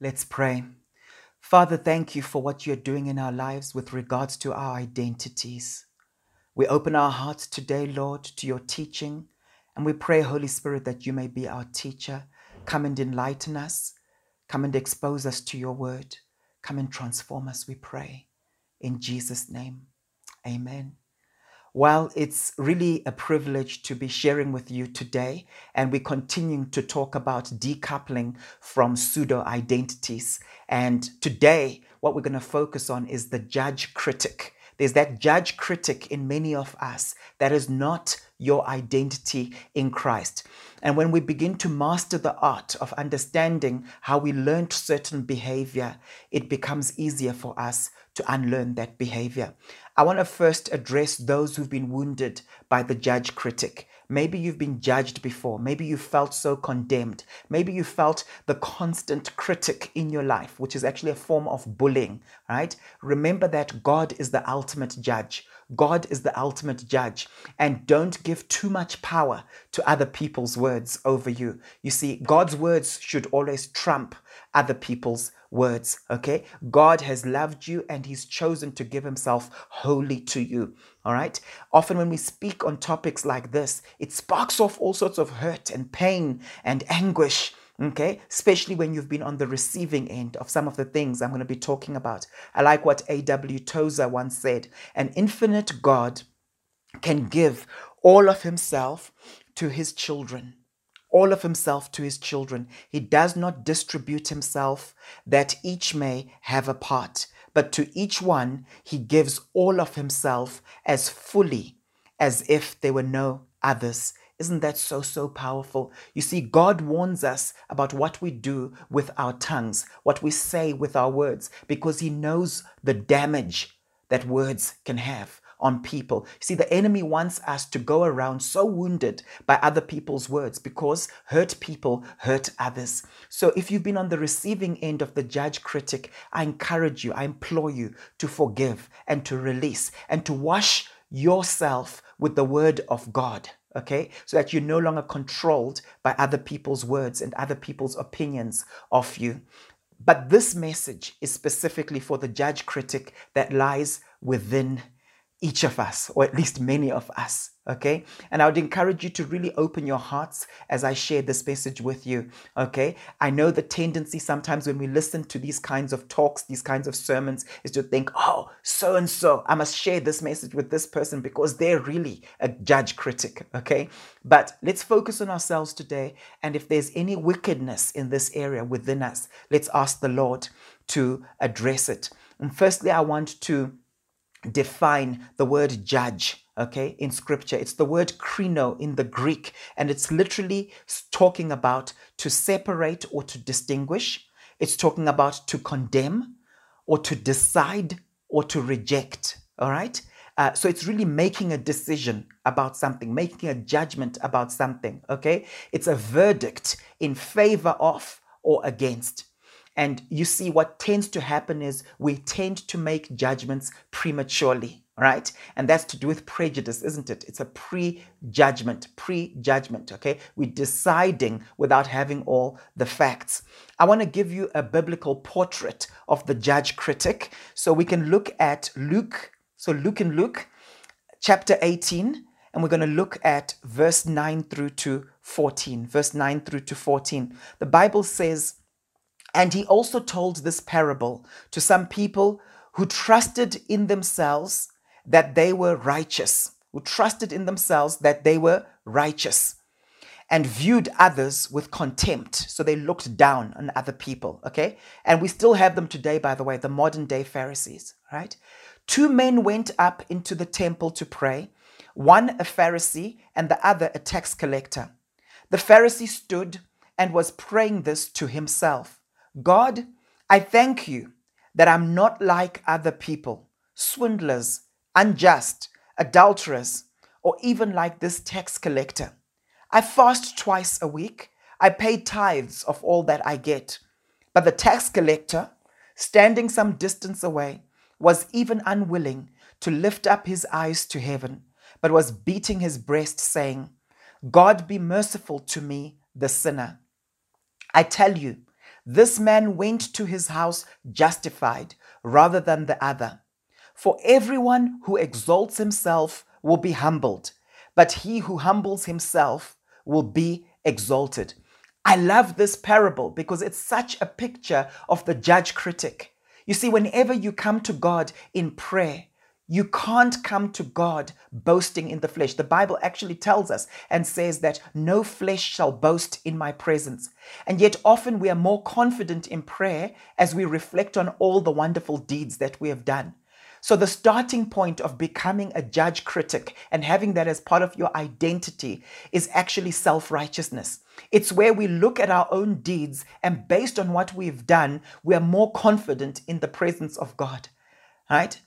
Let's pray. Father, thank you for what you're doing in our lives with regards to our identities. We open our hearts today, Lord, to your teaching, and we pray, Holy Spirit, that you may be our teacher. Come and enlighten us. Come and expose us to your word. Come and transform us, we pray. In Jesus' name, amen. Well, it's really a privilege to be sharing with you today, and we're continuing to talk about decoupling from pseudo identities. And today, what we're going to focus on is the judge critic. There's that judge critic in many of us that is not your identity in Christ. And when we begin to master the art of understanding how we learned certain behavior, it becomes easier for us to unlearn that behavior. I want to first address those who've been wounded by the judge critic. Maybe you've been judged before. Maybe you felt so condemned. Maybe you felt the constant critic in your life, which is actually a form of bullying, right? Remember that God is the ultimate judge. God is the ultimate judge. And don't give too much power to other people's words over you. You see, God's words should always trump other people's words, okay? God has loved you and He's chosen to give Himself wholly to you, all right? Often when we speak on topics like this, it sparks off all sorts of hurt and pain and anguish. Okay, especially when you've been on the receiving end of some of the things I'm going to be talking about. I like what A.W. Tozer once said An infinite God can give all of himself to his children all of himself to his children. He does not distribute himself that each may have a part, but to each one he gives all of himself as fully as if there were no others. Isn't that so, so powerful? You see, God warns us about what we do with our tongues, what we say with our words, because He knows the damage that words can have on people. See, the enemy wants us to go around so wounded by other people's words because hurt people hurt others. So if you've been on the receiving end of the judge critic, I encourage you, I implore you to forgive and to release and to wash yourself with the word of God okay? So that you're no longer controlled by other people's words and other people's opinions of you. But this message is specifically for the judge critic that lies within each of us, or at least many of us. Okay. And I would encourage you to really open your hearts as I share this message with you. Okay. I know the tendency sometimes when we listen to these kinds of talks, these kinds of sermons, is to think, oh, so and so, I must share this message with this person because they're really a judge critic. Okay. But let's focus on ourselves today. And if there's any wickedness in this area within us, let's ask the Lord to address it. And firstly, I want to define the word judge okay in scripture. It's the word krino in the greek and it's literally talking about to separate or to distinguish. It's talking about to condemn or to decide or to reject all right? Uh, so it's really making a decision about something making a judgment about something okay? It's a verdict in favor of or against and you see, what tends to happen is we tend to make judgments prematurely, right? And that's to do with prejudice, isn't it? It's a pre-judgment, pre-judgment, okay? We're deciding without having all the facts. I want to give you a biblical portrait of the judge critic. So we can look at Luke, so Luke and Luke, chapter 18, and we're going to look at verse 9 through to 14. Verse 9 through to 14. The Bible says, and he also told this parable to some people who trusted in themselves that they were righteous, who trusted in themselves that they were righteous and viewed others with contempt. So they looked down on other people, okay? And we still have them today, by the way, the modern day Pharisees, right? Two men went up into the temple to pray, one a Pharisee and the other a tax collector. The Pharisee stood and was praying this to himself. God, I thank you that I'm not like other people, swindlers, unjust, adulterers, or even like this tax collector. I fast twice a week. I pay tithes of all that I get. But the tax collector, standing some distance away, was even unwilling to lift up his eyes to heaven, but was beating his breast, saying, God be merciful to me, the sinner. I tell you, This man went to his house justified rather than the other. For everyone who exalts himself will be humbled, but he who humbles himself will be exalted. I love this parable because it's such a picture of the judge critic. You see, whenever you come to God in prayer, you can't come to God boasting in the flesh. The Bible actually tells us and says that no flesh shall boast in my presence. And yet, often we are more confident in prayer as we reflect on all the wonderful deeds that we have done. So, the starting point of becoming a judge critic and having that as part of your identity is actually self righteousness. It's where we look at our own deeds, and based on what we've done, we are more confident in the presence of God. Right?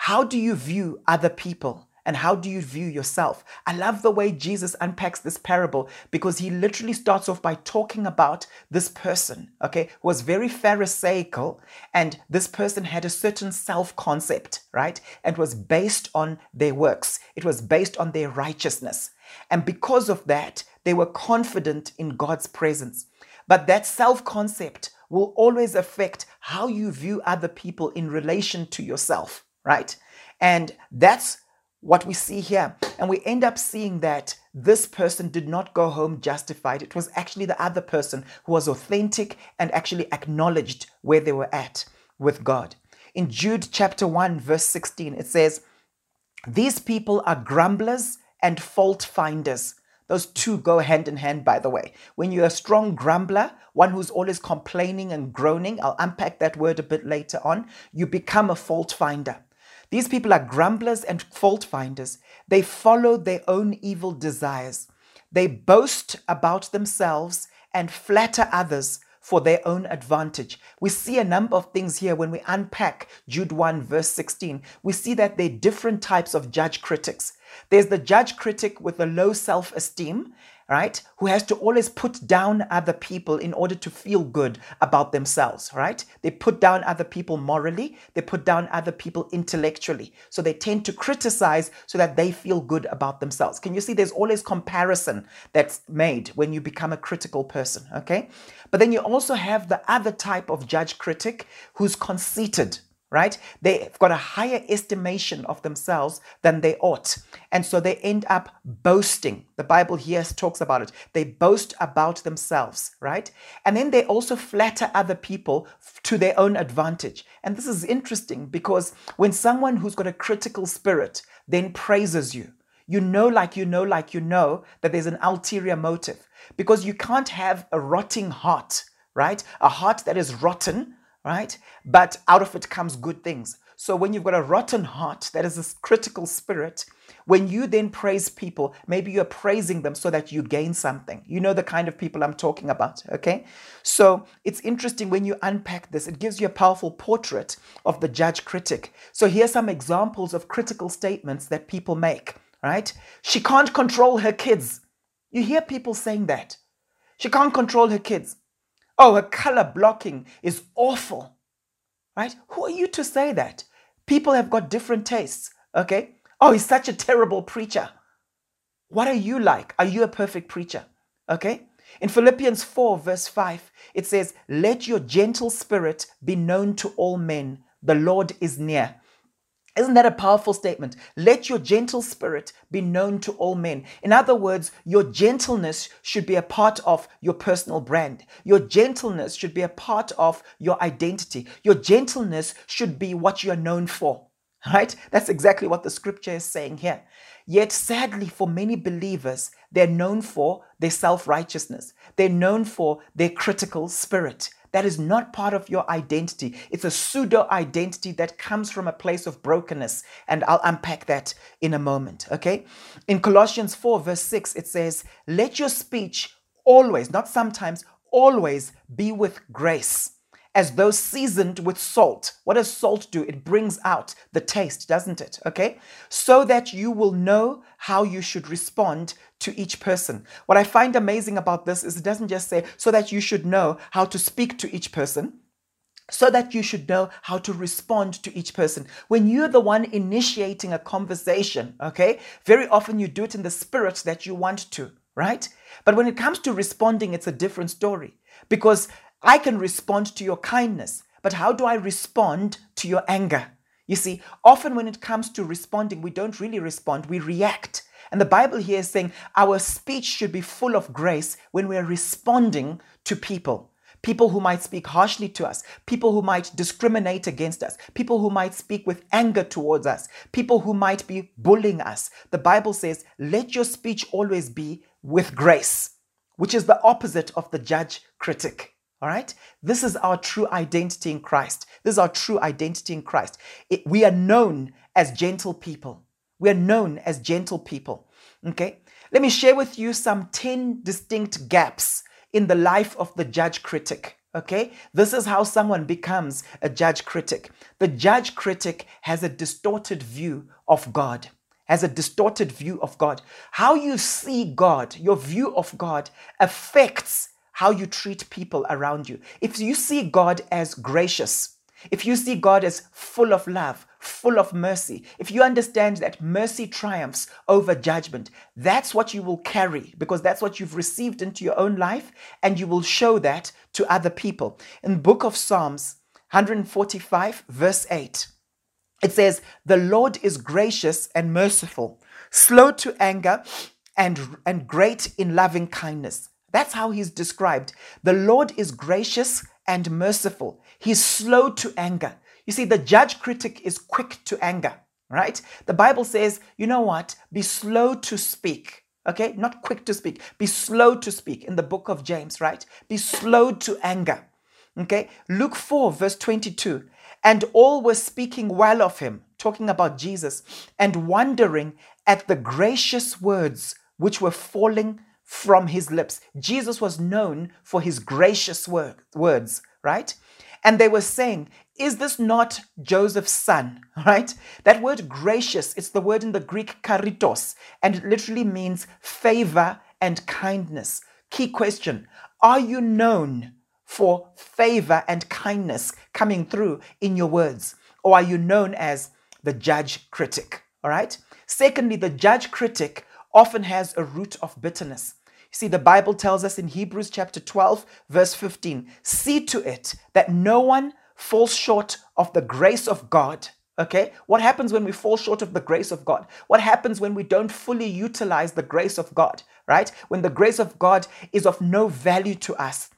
How do you view other people? And how do you view yourself? I love the way Jesus unpacks this parable because he literally starts off by talking about this person, okay, who was very Pharisaical, and this person had a certain self concept, right? And was based on their works, it was based on their righteousness. And because of that, they were confident in God's presence. But that self concept will always affect how you view other people in relation to yourself right? And that's what we see here. And we end up seeing that this person did not go home justified. It was actually the other person who was authentic and actually acknowledged where they were at with God. In Jude chapter 1, verse 16, it says, These people are grumblers and fault finders. Those two go hand in hand, by the way. When you're a strong grumbler, one who's always complaining and groaning, I'll unpack that word a bit later on, you become a fault finder. These people are grumblers and fault finders. They follow their own evil desires. They boast about themselves and flatter others for their own advantage. We see a number of things here when we unpack Jude 1, verse 16. We see that there are different types of judge critics. There's the judge critic with a low self esteem, right? Who has to always put down other people in order to feel good about themselves, right? They put down other people morally, they put down other people intellectually. So they tend to criticize so that they feel good about themselves. Can you see there's always comparison that's made when you become a critical person, okay? But then you also have the other type of judge critic who's conceited, right? They've got a higher estimation of themselves than they ought. And so they end up boasting. The Bible here talks about it. They boast about themselves, right? And then they also flatter other people to their own advantage. And this is interesting because when someone who's got a critical spirit then praises you, you know, like you know, like you know, that there's an ulterior motive because you can't have a rotting heart, right? A heart that is rotten right? But out of it comes good things. So when you've got a rotten heart, that is a critical spirit, when you then praise people, maybe you're praising them so that you gain something. You know the kind of people I'm talking about, okay? So it's interesting when you unpack this, it gives you a powerful portrait of the judge critic. So here's some examples of critical statements that people make, right? She can't control her kids. You hear people saying that. She can't control her kids. Oh, her color blocking is awful. Right? Who are you to say that? People have got different tastes. Okay? Oh, he's such a terrible preacher. What are you like? Are you a perfect preacher? Okay? In Philippians 4, verse 5, it says, Let your gentle spirit be known to all men. The Lord is near. Isn't that a powerful statement? Let your gentle spirit be known to all men. In other words, your gentleness should be a part of your personal brand. Your gentleness should be a part of your identity. Your gentleness should be what you are known for. Right? That's exactly what the scripture is saying here. Yet, sadly, for many believers, they're known for their self righteousness. They're known for their critical spirit. That is not part of your identity. It's a pseudo identity that comes from a place of brokenness. And I'll unpack that in a moment. Okay. In Colossians 4, verse 6, it says, Let your speech always, not sometimes, always be with grace as though seasoned with salt. What does salt do? It brings out the taste, doesn't it? Okay? So that you will know how you should respond to each person. What I find amazing about this is it doesn't just say so that you should know how to speak to each person. So that you should know how to respond to each person. When you're the one initiating a conversation, okay, very often you do it in the spirit that you want to, right? But when it comes to responding, it's a different story because I can respond to your kindness, but how do I respond to your anger? You see, often when it comes to responding, we don't really respond, we react. And the Bible here is saying our speech should be full of grace when we are responding to people. People who might speak harshly to us, people who might discriminate against us, people who might speak with anger towards us, people who might be bullying us. The Bible says, let your speech always be with grace, which is the opposite of the judge critic. All right? This is our true identity in Christ. This is our true identity in Christ. It, we are known as gentle people. We are known as gentle people. Okay? Let me share with you some 10 distinct gaps in the life of the judge critic. Okay? This is how someone becomes a judge critic. The judge critic has a distorted view of God has a distorted view of God. How you see God, your view of God, affects how you treat people around you. If you see God as gracious, if you see God as full of love, full of mercy, if you understand that mercy triumphs over judgment, that's what you will carry because that's what you've received into your own life and you will show that to other people. In book of Psalms 145 verse 8, it says, "The Lord is gracious and merciful, slow to anger and and great in loving kindness." That's how he's described. The Lord is gracious and merciful. He's slow to anger. You see, the judge critic is quick to anger, right? The Bible says, you know what? Be slow to speak. Okay, not quick to speak. Be slow to speak in the book of James, right? Be slow to anger. Okay, Luke 4, verse 22. And all were speaking well of him, talking about Jesus, and wondering at the gracious words which were falling from his lips. Jesus was known for his gracious word, words, right? And they were saying, Is this not Joseph's son? Right? That word gracious, it's the word in the Greek charitos, and it literally means favor and kindness. Key question Are you known for favor and kindness coming through in your words? Or are you known as the judge critic? All right? Secondly, the judge critic often has a root of bitterness. See, the Bible tells us in Hebrews chapter 12, verse 15 see to it that no one falls short of the grace of God. Okay? What happens when we fall short of the grace of God? What happens when we don't fully utilize the grace of God, right? When the grace of God is of no value to us.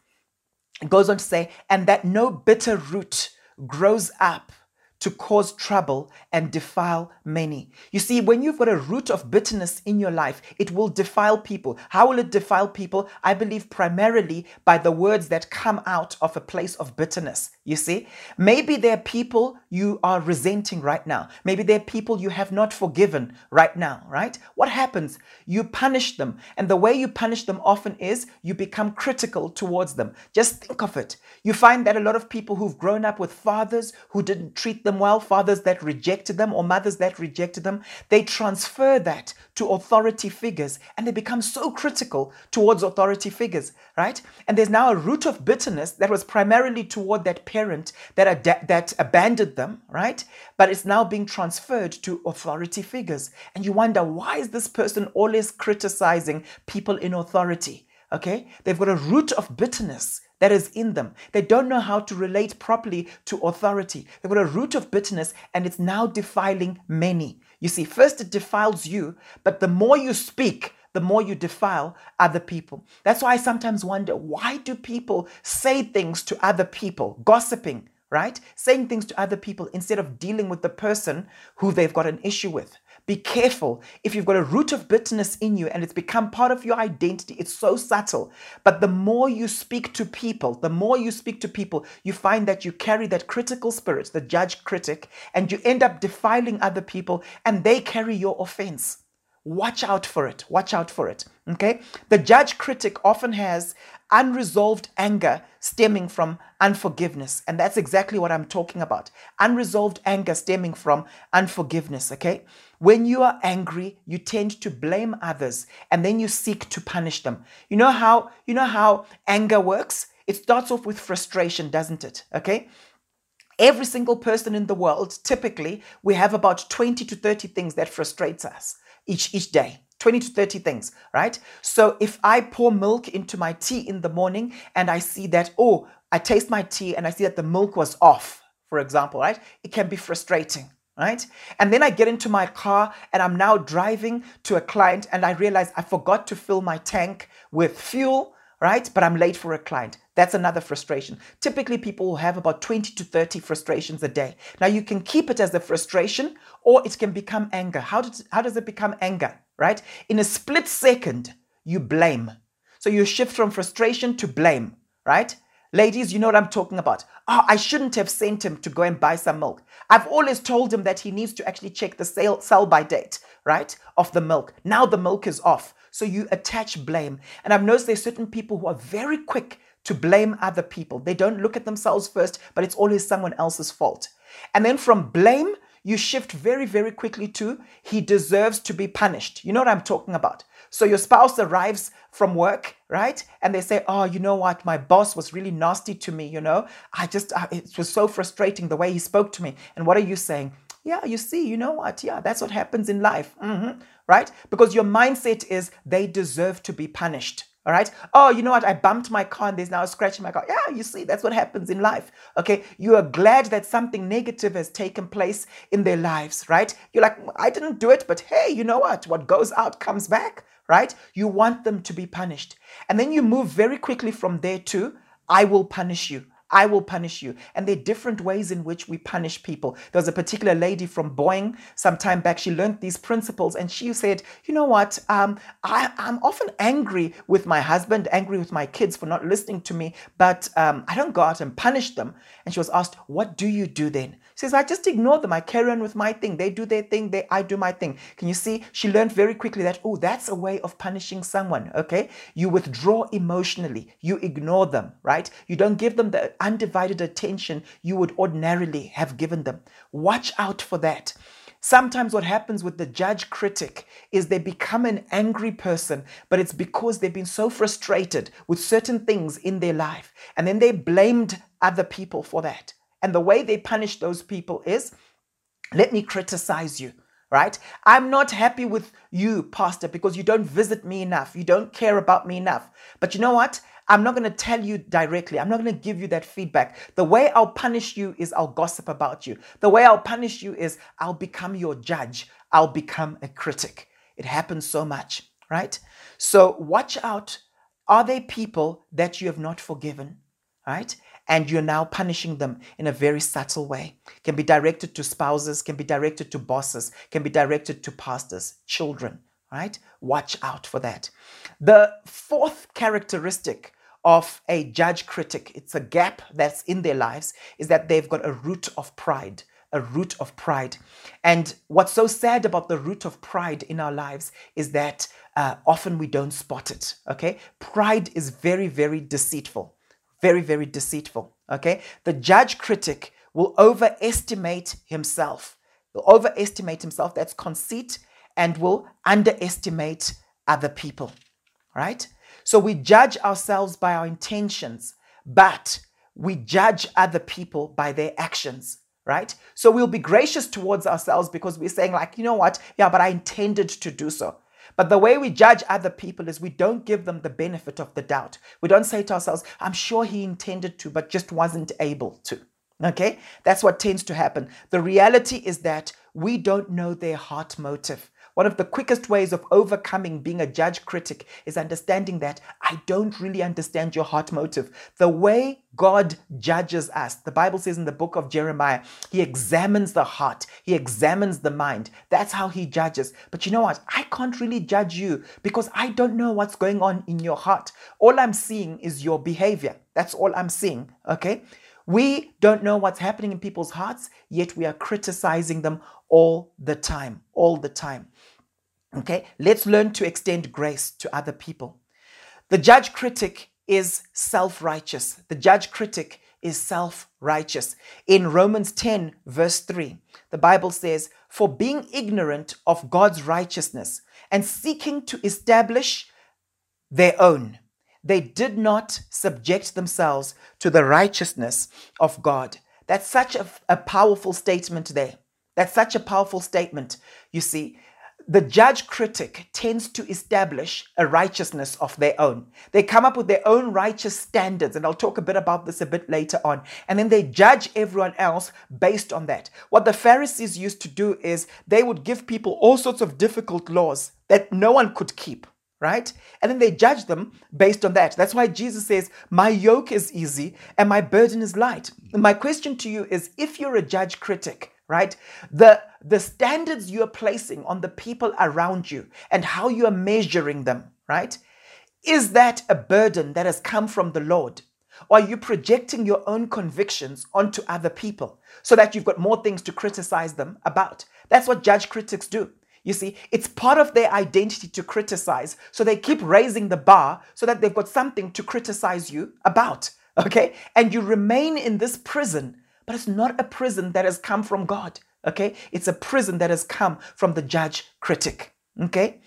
It goes on to say, and that no bitter root grows up to cause trouble and defile many. You see, when you've got a root of bitterness in your life, it will defile people. How will it defile people? I believe primarily by the words that come out of a place of bitterness. You see, maybe there are people you are resenting right now. Maybe there are people you have not forgiven right now, right? What happens? You punish them. And the way you punish them often is you become critical towards them. Just think of it. You find that a lot of people who've grown up with fathers who didn't treat them well, fathers that rejected them, or mothers that rejected them, they transfer that to authority figures and they become so critical towards authority figures, right? And there's now a root of bitterness that was primarily toward that parent that, ad- that abandoned them, right? But it's now being transferred to authority figures. And you wonder, why is this person always criticizing people in authority? Okay? They've got a root of bitterness that is in them. They don't know how to relate properly to authority. They've got a root of bitterness and it's now defiling many. You see, first it defiles you, but the more you speak, the more you defile other people. That's why I sometimes wonder why do people say things to other people, gossiping, right? Saying things to other people instead of dealing with the person who they've got an issue with. Be careful if you've got a root of bitterness in you and it's become part of your identity. It's so subtle. But the more you speak to people, the more you speak to people, you find that you carry that critical spirit, the judge critic, and you end up defiling other people and they carry your offense. Watch out for it. Watch out for it. Okay? The judge critic often has unresolved anger stemming from unforgiveness. And that's exactly what I'm talking about. Unresolved anger stemming from unforgiveness. Okay? When you are angry, you tend to blame others and then you seek to punish them. You know how you know how anger works? It starts off with frustration, doesn't it? Okay? Every single person in the world, typically, we have about 20 to 30 things that frustrates us each each day. 20 to 30 things, right? So if I pour milk into my tea in the morning and I see that, oh, I taste my tea and I see that the milk was off, for example, right? It can be frustrating, right? And then I get into my car and I'm now driving to a client and I realize I forgot to fill my tank with fuel, right? But I'm late for a client. That's another frustration. Typically, people will have about 20 to 30 frustrations a day. Now, you can keep it as a frustration or it can become anger. How does, how does it become anger, right? In a split second, you blame. So you shift from frustration to blame, right? Ladies, you know what I'm talking about. Oh, I shouldn't have sent him to go and buy some milk. I've always told him that he needs to actually check the sale, sell by date, right, of the milk. Now the milk is off. So you attach blame. And I've noticed there's certain people who are very quick to blame other people. They don't look at themselves first, but it's always someone else's fault. And then from blame, you shift very, very quickly to he deserves to be punished. You know what I'm talking about? So your spouse arrives from work, right? And they say, Oh, you know what? My boss was really nasty to me, you know? I just, it was so frustrating the way he spoke to me. And what are you saying? Yeah, you see, you know what? Yeah, that's what happens in life, mm-hmm. right? Because your mindset is they deserve to be punished. All right. Oh, you know what? I bumped my car and there's now a scratch in my car. Yeah, you see, that's what happens in life. Okay. You are glad that something negative has taken place in their lives, right? You're like, I didn't do it, but hey, you know what? What goes out comes back, right? You want them to be punished. And then you move very quickly from there to, I will punish you. I will punish you. And there are different ways in which we punish people. There was a particular lady from Boeing some time back. She learned these principles and she said, You know what? Um, I, am often angry with my husband, angry with my kids for not listening to me, but um, I don't go out and punish them. And she was asked, What do you do then? She says, I just ignore them. I carry on with my thing. They do their thing. They, I do my thing. Can you see? She learned very quickly that, oh, that's a way of punishing someone. Okay. You withdraw emotionally. You ignore them, right? You don't give them the undivided attention you would ordinarily have given them. Watch out for that. Sometimes what happens with the judge critic is they become an angry person, but it's because they've been so frustrated with certain things in their life. And then they blamed other people for that. And the way they punish those people is let me criticize you, right? I'm not happy with you, Pastor, because you don't visit me enough. You don't care about me enough. But you know what? I'm not going to tell you directly. I'm not going to give you that feedback. The way I'll punish you is I'll gossip about you. The way I'll punish you is I'll become your judge. I'll become a critic. It happens so much, right? So watch out. Are they people that you have not forgiven, right? and you're now punishing them in a very subtle way. Can be directed to spouses, can be directed to bosses, can be directed to pastors, children, right? Watch out for that. The fourth characteristic of a judge critic, it's a gap that's in their lives, is that they've got a root of pride. A root of pride. And what's so sad about the root of pride in our lives is that uh, often we don't spot it. Okay? Pride is very, very deceitful very, very deceitful. Okay? The judge critic will overestimate himself. Will overestimate himself. That's conceit and will underestimate other people. Right? So we judge ourselves by our intentions, but we judge other people by their actions right? So we'll be gracious towards ourselves because we're saying, like, you know what? Yeah, but I intended to do so. But the way we judge other people is we don't give them the benefit of the doubt. We don't say to ourselves, I'm sure he intended to, but just wasn't able to. Okay? That's what tends to happen. The reality is that we don't know their heart motive. One of the quickest ways of overcoming being a judge critic is understanding that I don't really understand your heart motive. The way God judges us, the Bible says in the book of Jeremiah, He examines the heart, He examines the mind. That's how He judges. But you know what? I can't really judge you because I don't know what's going on in your heart. All I'm seeing is your behavior. That's all I'm seeing. Okay? We don't know what's happening in people's hearts, yet we are criticizing them all the time. All the time. Okay, let's learn to extend grace to other people. The judge critic is self righteous. The judge critic is self righteous. In Romans 10, verse 3, the Bible says, For being ignorant of God's righteousness and seeking to establish their own, they did not subject themselves to the righteousness of God. That's such a, a powerful statement there. That's such a powerful statement. You see, the judge critic tends to establish a righteousness of their own. They come up with their own righteous standards, and I'll talk a bit about this a bit later on. And then they judge everyone else based on that. What the Pharisees used to do is they would give people all sorts of difficult laws that no one could keep right? And then they judge them based on that. That's why Jesus says, My yoke is easy and my burden is light. And my question to you is if you're a judge critic, right? The the standards you're placing on the people around you and how you are measuring them, right? Is that a burden that has come from the Lord? Or are you projecting your own convictions onto other people so that you've got more things to criticize them about? That's what judge critics do. You see, it's part of their identity to criticize. So they keep raising the bar so that they've got something to criticize you about. Okay? And you remain in this prison, but it's not a prison that has come from God. Okay? It's a prison that has come from the judge critic. Okay?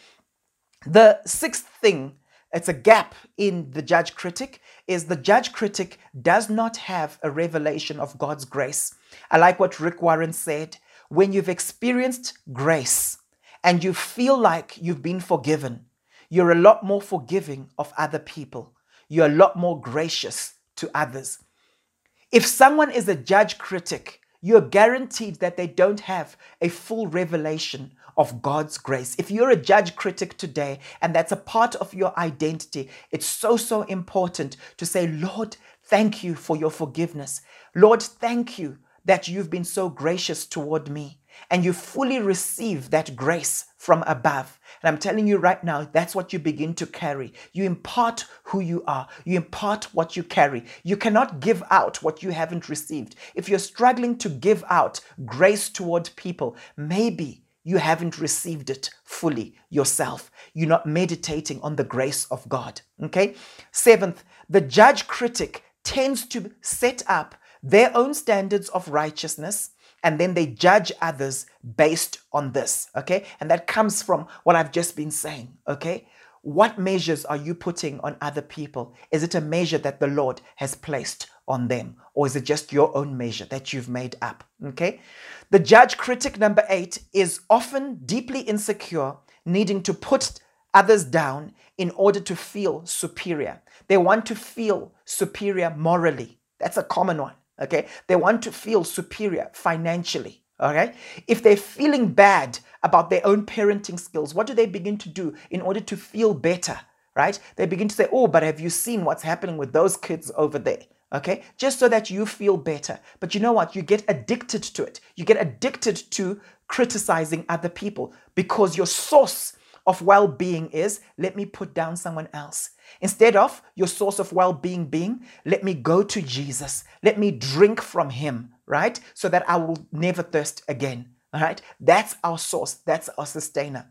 The sixth thing, it's a gap in the judge critic, is the judge critic does not have a revelation of God's grace. I like what Rick Warren said. When you've experienced grace and you feel like you've been forgiven, you're a lot more forgiving of other people. You're a lot more gracious to others. If someone is a judge critic, you're guaranteed that they don't have a full revelation of God's grace. If you're a judge critic today and that's a part of your identity, it's so, so important to say, Lord, thank you for your forgiveness. Lord, thank you that you've been so gracious toward me and you fully receive that grace from above. And I'm telling you right now, that's what you begin to carry. You impart who you are, you impart what you carry. You cannot give out what you haven't received. If you're struggling to give out grace toward people, maybe you haven't received it fully yourself. You're not meditating on the grace of God. Okay? Seventh, the judge critic tends to set up their own standards of righteousness and then they judge others based on this, okay? And that comes from what I've just been saying, okay? What measures are you putting on other people? Is it a measure that the Lord has placed on them, or is it just your own measure that you've made up? Okay. The judge critic number eight is often deeply insecure, needing to put others down in order to feel superior. They want to feel superior morally. That's a common one. Okay. They want to feel superior financially. Okay. If they're feeling bad about their own parenting skills, what do they begin to do in order to feel better? Right? They begin to say, Oh, but have you seen what's happening with those kids over there? Okay. Just so that you feel better. But you know what? You get addicted to it. You get addicted to criticizing other people because your source of well being is let me put down someone else. Instead of your source of well being being, let me go to Jesus. Let me drink from him, right? So that I will never thirst again. All right. That's our source. That's our sustainer.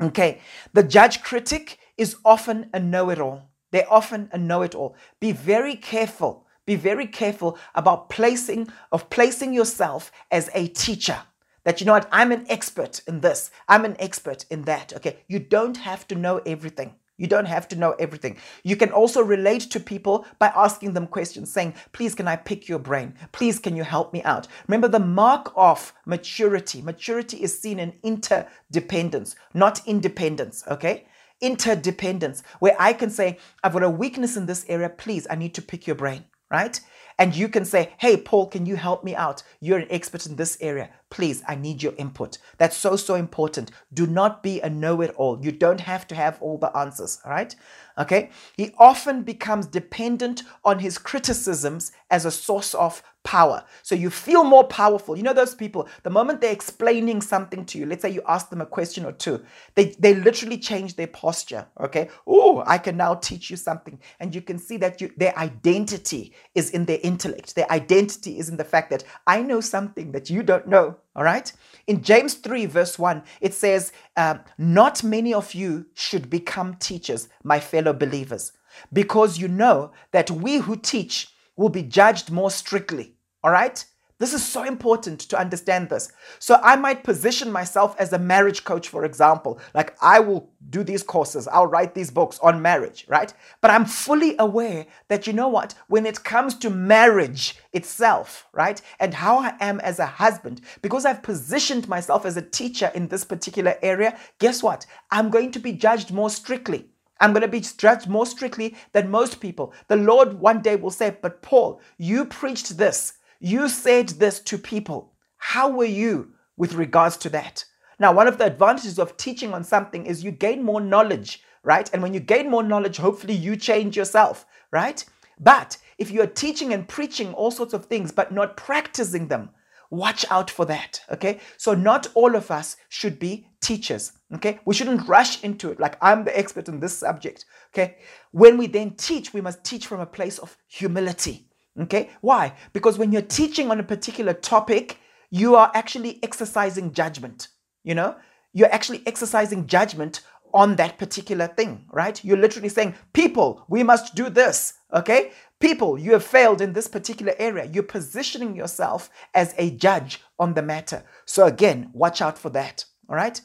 Okay. The judge critic is often a know it all. They're often a know it all. Be very careful. Be very careful about placing of placing yourself as a teacher that you know what i'm an expert in this i'm an expert in that okay you don't have to know everything you don't have to know everything. You can also relate to people by asking them questions, saying, Please, can I pick your brain? Please, can you help me out? Remember, the mark of maturity maturity is seen in interdependence, not independence, okay? Interdependence, where I can say, I've got a weakness in this area. Please, I need to pick your brain, right? And you can say, Hey, Paul, can you help me out? You're an expert in this area. Please, I need your input. That's so, so important. Do not be a know it all. You don't have to have all the answers, right? Okay? He often becomes dependent on his criticisms as a source of power. So you feel more powerful. You know those people, the moment they're explaining something to you, let's say you ask them a question or two, they, they literally change their posture. Okay. Oh, I can now teach you something. And you can see that you, their identity is in their intellect. Their identity is in the fact that I know something that you don't know. All right. In James 3, verse 1, it says, uh, Not many of you should become teachers, my fellow believers, because you know that we who teach will be judged more strictly. All right? This is so important to understand this. So I might position myself as a marriage coach, for example. Like I will do these courses, I'll write these books on marriage, right? But I'm fully aware that you know what? When it comes to marriage itself, right? And how I am as a husband, because I've positioned myself as a teacher in this particular area, guess what? I'm going to be judged more strictly. I'm going to be judged more strictly than most people. The Lord one day will say, But Paul, you preached this. You said this to people. How were you with regards to that? Now, one of the advantages of teaching on something is you gain more knowledge, right? And when you gain more knowledge, hopefully you change yourself, right? But if you are teaching and preaching all sorts of things, but not practicing them, watch out for that, okay? So, not all of us should be teachers, okay? We shouldn't rush into it like I'm the expert in this subject, okay? When we then teach, we must teach from a place of humility, okay? Why? Because when you're teaching on a particular topic, you are actually exercising judgment, you know? You're actually exercising judgment on that particular thing, right? You're literally saying, people, we must do this, okay? People, you have failed in this particular area. You're positioning yourself as a judge on the matter. So, again, watch out for that. All right.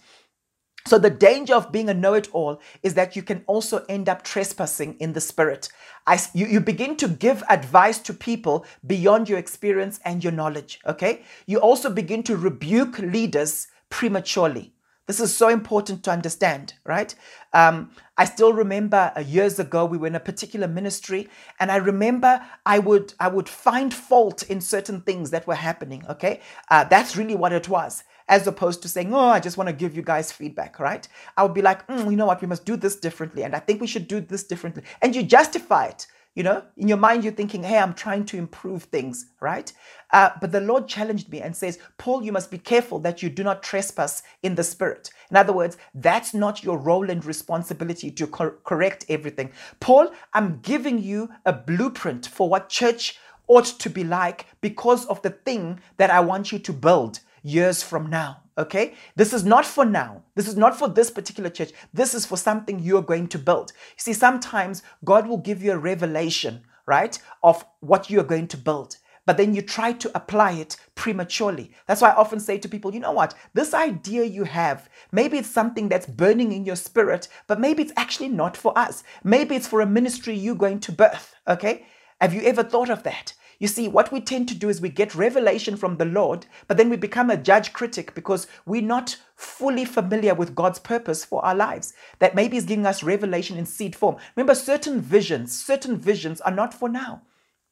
So, the danger of being a know it all is that you can also end up trespassing in the spirit. I, you, you begin to give advice to people beyond your experience and your knowledge. Okay. You also begin to rebuke leaders prematurely. This is so important to understand, right? Um, I still remember uh, years ago we were in a particular ministry, and I remember I would I would find fault in certain things that were happening. Okay, uh, that's really what it was, as opposed to saying, "Oh, I just want to give you guys feedback." Right? I would be like, mm, "You know what? We must do this differently, and I think we should do this differently," and you justify it. You know, in your mind, you're thinking, hey, I'm trying to improve things, right? Uh, but the Lord challenged me and says, Paul, you must be careful that you do not trespass in the spirit. In other words, that's not your role and responsibility to cor- correct everything. Paul, I'm giving you a blueprint for what church ought to be like because of the thing that I want you to build years from now. Okay? This is not for now. This is not for this particular church. This is for something you're going to build. You see, sometimes God will give you a revelation, right, of what you're going to build. But then you try to apply it prematurely. That's why I often say to people, you know what? This idea you have, maybe it's something that's burning in your spirit, but maybe it's actually not for us. Maybe it's for a ministry you're going to birth. Okay? Have you ever thought of that? You see, what we tend to do is we get revelation from the Lord, but then we become a judge critic because we're not fully familiar with God's purpose for our lives. That maybe is giving us revelation in seed form. Remember, certain visions, certain visions are not for now.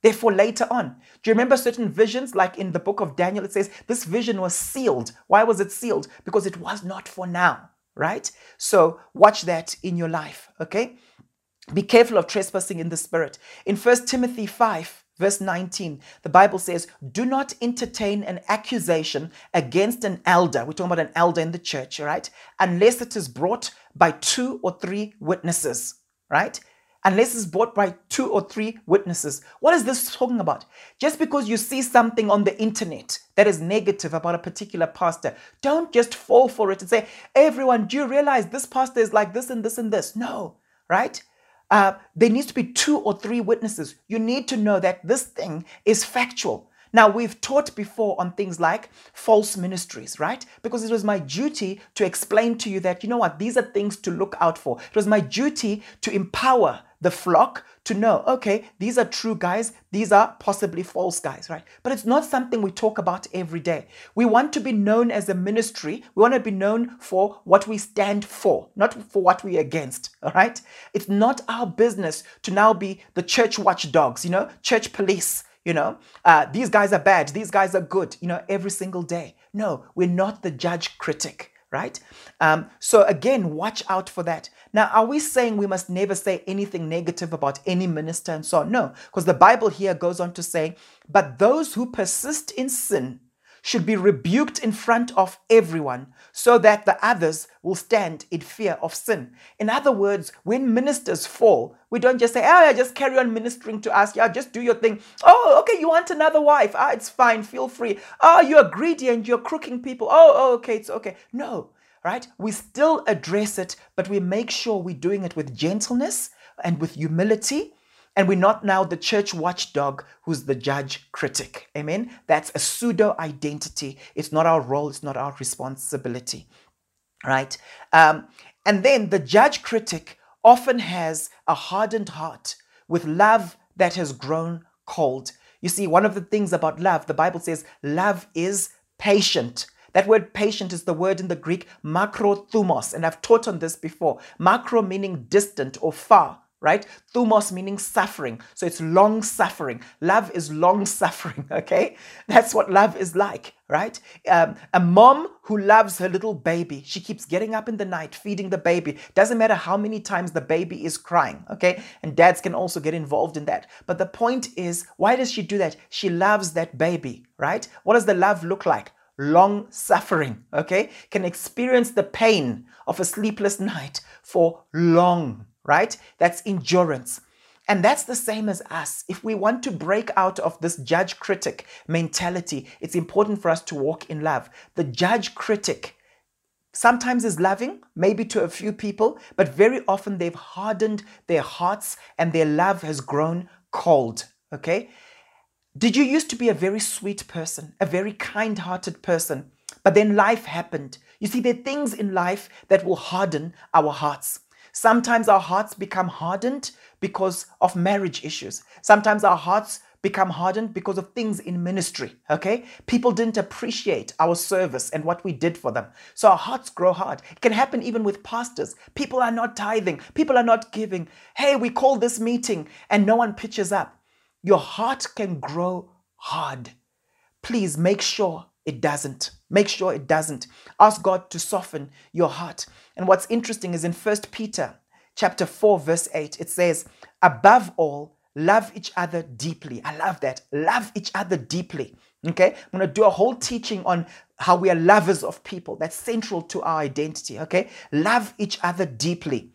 They're for later on. Do you remember certain visions? Like in the book of Daniel, it says this vision was sealed. Why was it sealed? Because it was not for now, right? So watch that in your life, okay? Be careful of trespassing in the spirit. In First Timothy 5, Verse 19, the Bible says, Do not entertain an accusation against an elder. We're talking about an elder in the church, right? Unless it is brought by two or three witnesses, right? Unless it's brought by two or three witnesses. What is this talking about? Just because you see something on the internet that is negative about a particular pastor, don't just fall for it and say, Everyone, do you realize this pastor is like this and this and this? No, right? Uh, there needs to be two or three witnesses. You need to know that this thing is factual. Now, we've taught before on things like false ministries, right? Because it was my duty to explain to you that, you know what, these are things to look out for. It was my duty to empower the flock to know, okay, these are true guys, these are possibly false guys, right? But it's not something we talk about every day. We want to be known as a ministry. We want to be known for what we stand for, not for what we're against, all right? It's not our business to now be the church watchdogs, you know, church police. You know, uh, these guys are bad, these guys are good, you know, every single day. No, we're not the judge critic right? Um, so again, watch out for that. Now, are we saying we must never say anything negative about any minister and so on? No, because the Bible here goes on to say, but those who persist in sin should be rebuked in front of everyone so that the others will stand in fear of sin. In other words, when ministers fall, we don't just say, oh, yeah, just carry on ministering to us. Yeah, just do your thing. Oh, okay, you want another wife. Ah, it's fine. Feel free. Oh, you're greedy and you're crooking people. Oh, oh, okay, it's okay. No, right? We still address it, but we make sure we're doing it with gentleness and with humility And we're not now the church watchdog who's the judge critic. Amen. That's a pseudo identity. It's not our role, it's not our responsibility. Right? Um, and then the judge critic often has a hardened heart with love that has grown cold. You see, one of the things about love, the Bible says love is patient. That word patient is the word in the Greek makrothumos, and I've taught on this before. Makro meaning distant or far, right? Thumos meaning suffering. So it's long suffering. Love is long suffering, okay? That's what love is like, right? Um, a mom who loves her little baby, she keeps getting up in the night, feeding the baby. Doesn't matter how many times the baby is crying, okay? And dads can also get involved in that. But the point is, why does she do that? She loves that baby, right? What does the love look like? long suffering, okay, can experience the pain of a sleepless night for long, right? That's endurance. And that's the same as us. If we want to break out of this judge critic mentality, it's important for us to walk in love. The judge critic sometimes is loving, maybe to a few people, but very often they've hardened their hearts and their love has grown cold. Okay? Did you used to be a very sweet person, a very kind hearted person, but then life happened? You see, there are things in life that will harden our hearts. Sometimes our hearts become hardened because of marriage issues. Sometimes our hearts become hardened because of things in ministry. Okay? People didn't appreciate our service and what we did for them. So our hearts grow hard. It can happen even with pastors. People are not tithing, people are not giving. Hey, we call this meeting and no one pitches up. Your heart can grow hard. Please make sure it doesn't. Make sure it doesn't. Ask God to soften your heart. And what's interesting is in 1 Peter chapter 4 verse 8 it says, "Above all, love each other deeply." I love that. Love each other deeply. Okay? I'm going to do a whole teaching on how we are lovers of people. That's central to our identity, okay? Love each other deeply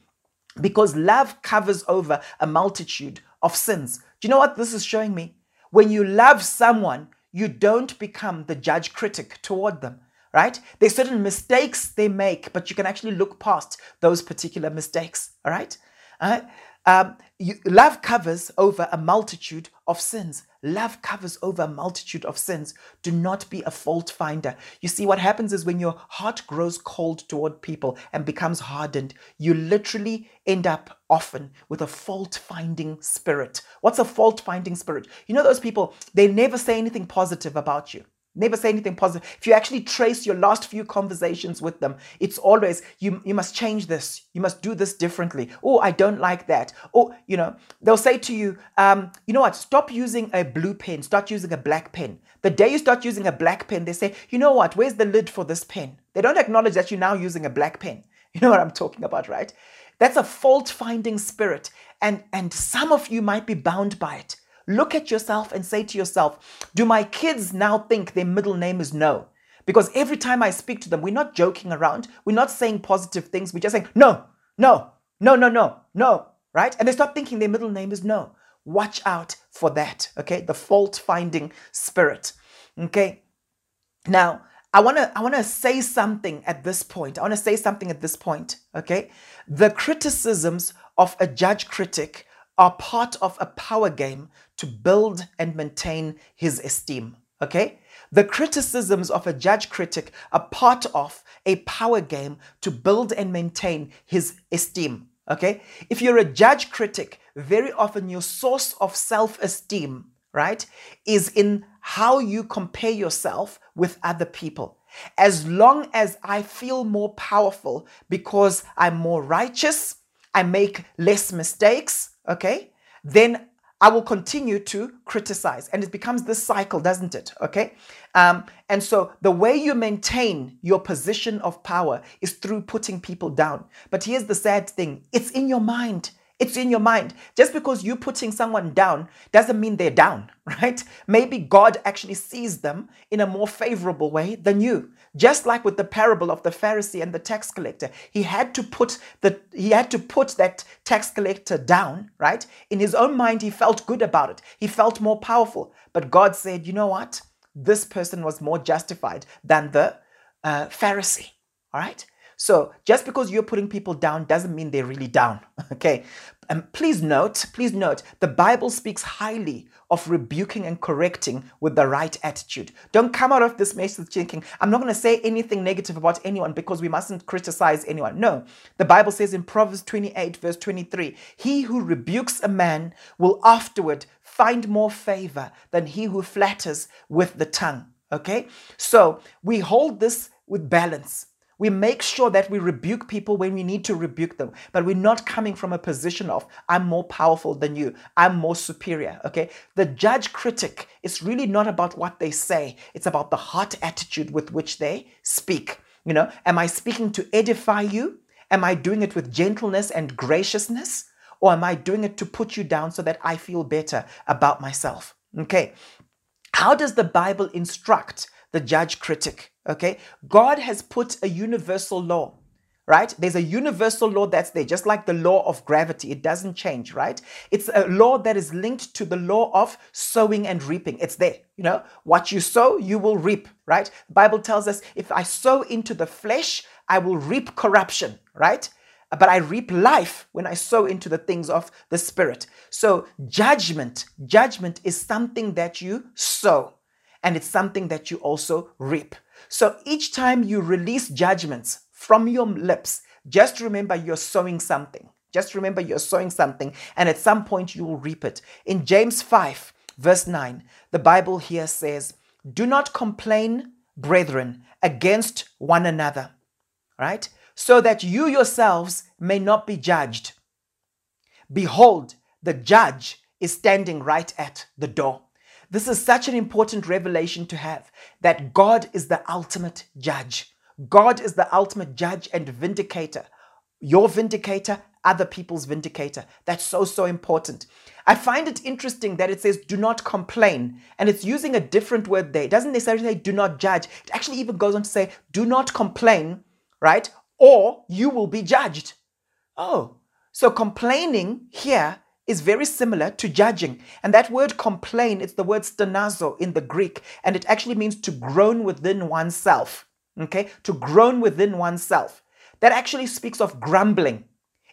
because love covers over a multitude of sins. Do you know what this is showing me? When you love someone, you don't become the judge critic toward them, right? There's certain mistakes they make, but you can actually look past those particular mistakes, all right? Uh, um, you, love covers over a multitude of sins. Love covers over a multitude of sins. Do not be a fault finder. You see, what happens is when your heart grows cold toward people and becomes hardened, you literally end up often with a fault finding spirit. What's a fault finding spirit? You know, those people, they never say anything positive about you. Never say anything positive. If you actually trace your last few conversations with them, it's always, you, you must change this. You must do this differently. Oh, I don't like that. Or, you know, they'll say to you, um, you know what, stop using a blue pen, start using a black pen. The day you start using a black pen, they say, you know what, where's the lid for this pen? They don't acknowledge that you're now using a black pen. You know what I'm talking about, right? That's a fault finding spirit. And, and some of you might be bound by it. Look at yourself and say to yourself, do my kids now think their middle name is no? Because every time I speak to them, we're not joking around. We're not saying positive things. We're just saying, no, no, no, no, no, no, right? And they start thinking their middle name is no. Watch out for that, okay? The fault finding spirit, okay? Now, I want to I want to say something at this point. I want to say something at this point, okay? The criticisms of a judge critic are part of a power game to build and maintain his esteem. Okay? The criticisms of a judge critic are part of a power game to build and maintain his esteem. Okay? If you're a judge critic, very often your source of self esteem, right, is in how you compare yourself with other people. As long as I feel more powerful because I'm more righteous, I make less mistakes, okay, then I will continue to criticize. And it becomes this cycle, doesn't it? Okay. Um, and so the way you maintain your position of power is through putting people down. But here's the sad thing it's in your mind. It's in your mind. Just because you're putting someone down doesn't mean they're down, right? Maybe God actually sees them in a more favorable way than you. Just like with the parable of the Pharisee and the tax collector, he had to put the he had to put that tax collector down, right? In his own mind, he felt good about it. He felt more powerful. But God said, you know what? This person was more justified than the uh, Pharisee. All right. So just because you're putting people down doesn't mean they're really down. Okay. And please note, please note, the Bible speaks highly of rebuking and correcting with the right attitude. Don't come out of this message thinking, I'm not going to say anything negative about anyone because we mustn't criticize anyone. No. The Bible says in Proverbs 28, verse 23, He who rebukes a man will afterward find more favor than he who flatters with the tongue. Okay? So we hold this with balance. We make sure that we rebuke people when we need to rebuke them, but we're not coming from a position of, I'm more powerful than you, I'm more superior. Okay? The judge critic is really not about what they say, it's about the heart attitude with which they speak. You know, am I speaking to edify you? Am I doing it with gentleness and graciousness? Or am I doing it to put you down so that I feel better about myself? Okay. How does the Bible instruct the judge critic? Okay. God has put a universal law right? There's a universal law that's there, just like the law of gravity. It doesn't change, right? It's a law that is linked to the law of sowing and reaping. It's there, you know? What you sow, you will reap, right? The Bible tells us if I sow into the flesh, I will reap corruption, right? But I reap life when I sow into the things of the Spirit. So, judgment, judgment is something that you sow, and it's something that you also reap. So each time you release judgments from your lips, just remember you're sowing something. Just remember you're sowing something, and at some point you will reap it. In James 5, verse 9, the Bible here says, Do not complain, brethren, against one another, right? So that you yourselves may not be judged. Behold, the judge is standing right at the door. This is such an important revelation to have that God is the ultimate judge. God is the ultimate judge and vindicator. Your vindicator, other people's vindicator. That's so, so important. I find it interesting that it says, do not complain. And it's using a different word there. It doesn't necessarily say, do not judge. It actually even goes on to say, do not complain, right? Or you will be judged. Oh, so complaining here is very similar to judging. And that word complain, it's the word stenazo in the Greek, and it actually means to groan within oneself. Okay? To groan within oneself. That actually speaks of grumbling.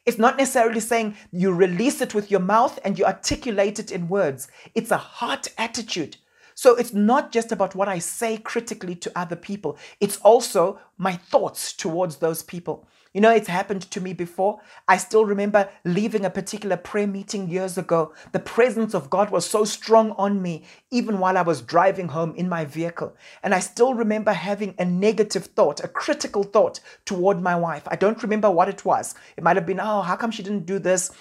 It's not necessarily saying you release it with your mouth and you articulate it in words. It's a heart attitude. So it's not just about what I say critically to other people, it's also my thoughts towards those people. You know, it's happened to me before. I still remember leaving a particular prayer meeting years ago. The presence of God was so strong on me, even while I was driving home in my vehicle. And I still remember having a negative thought, a critical thought toward my wife. I don't remember what it was. It might have been, oh, how come she didn't do this?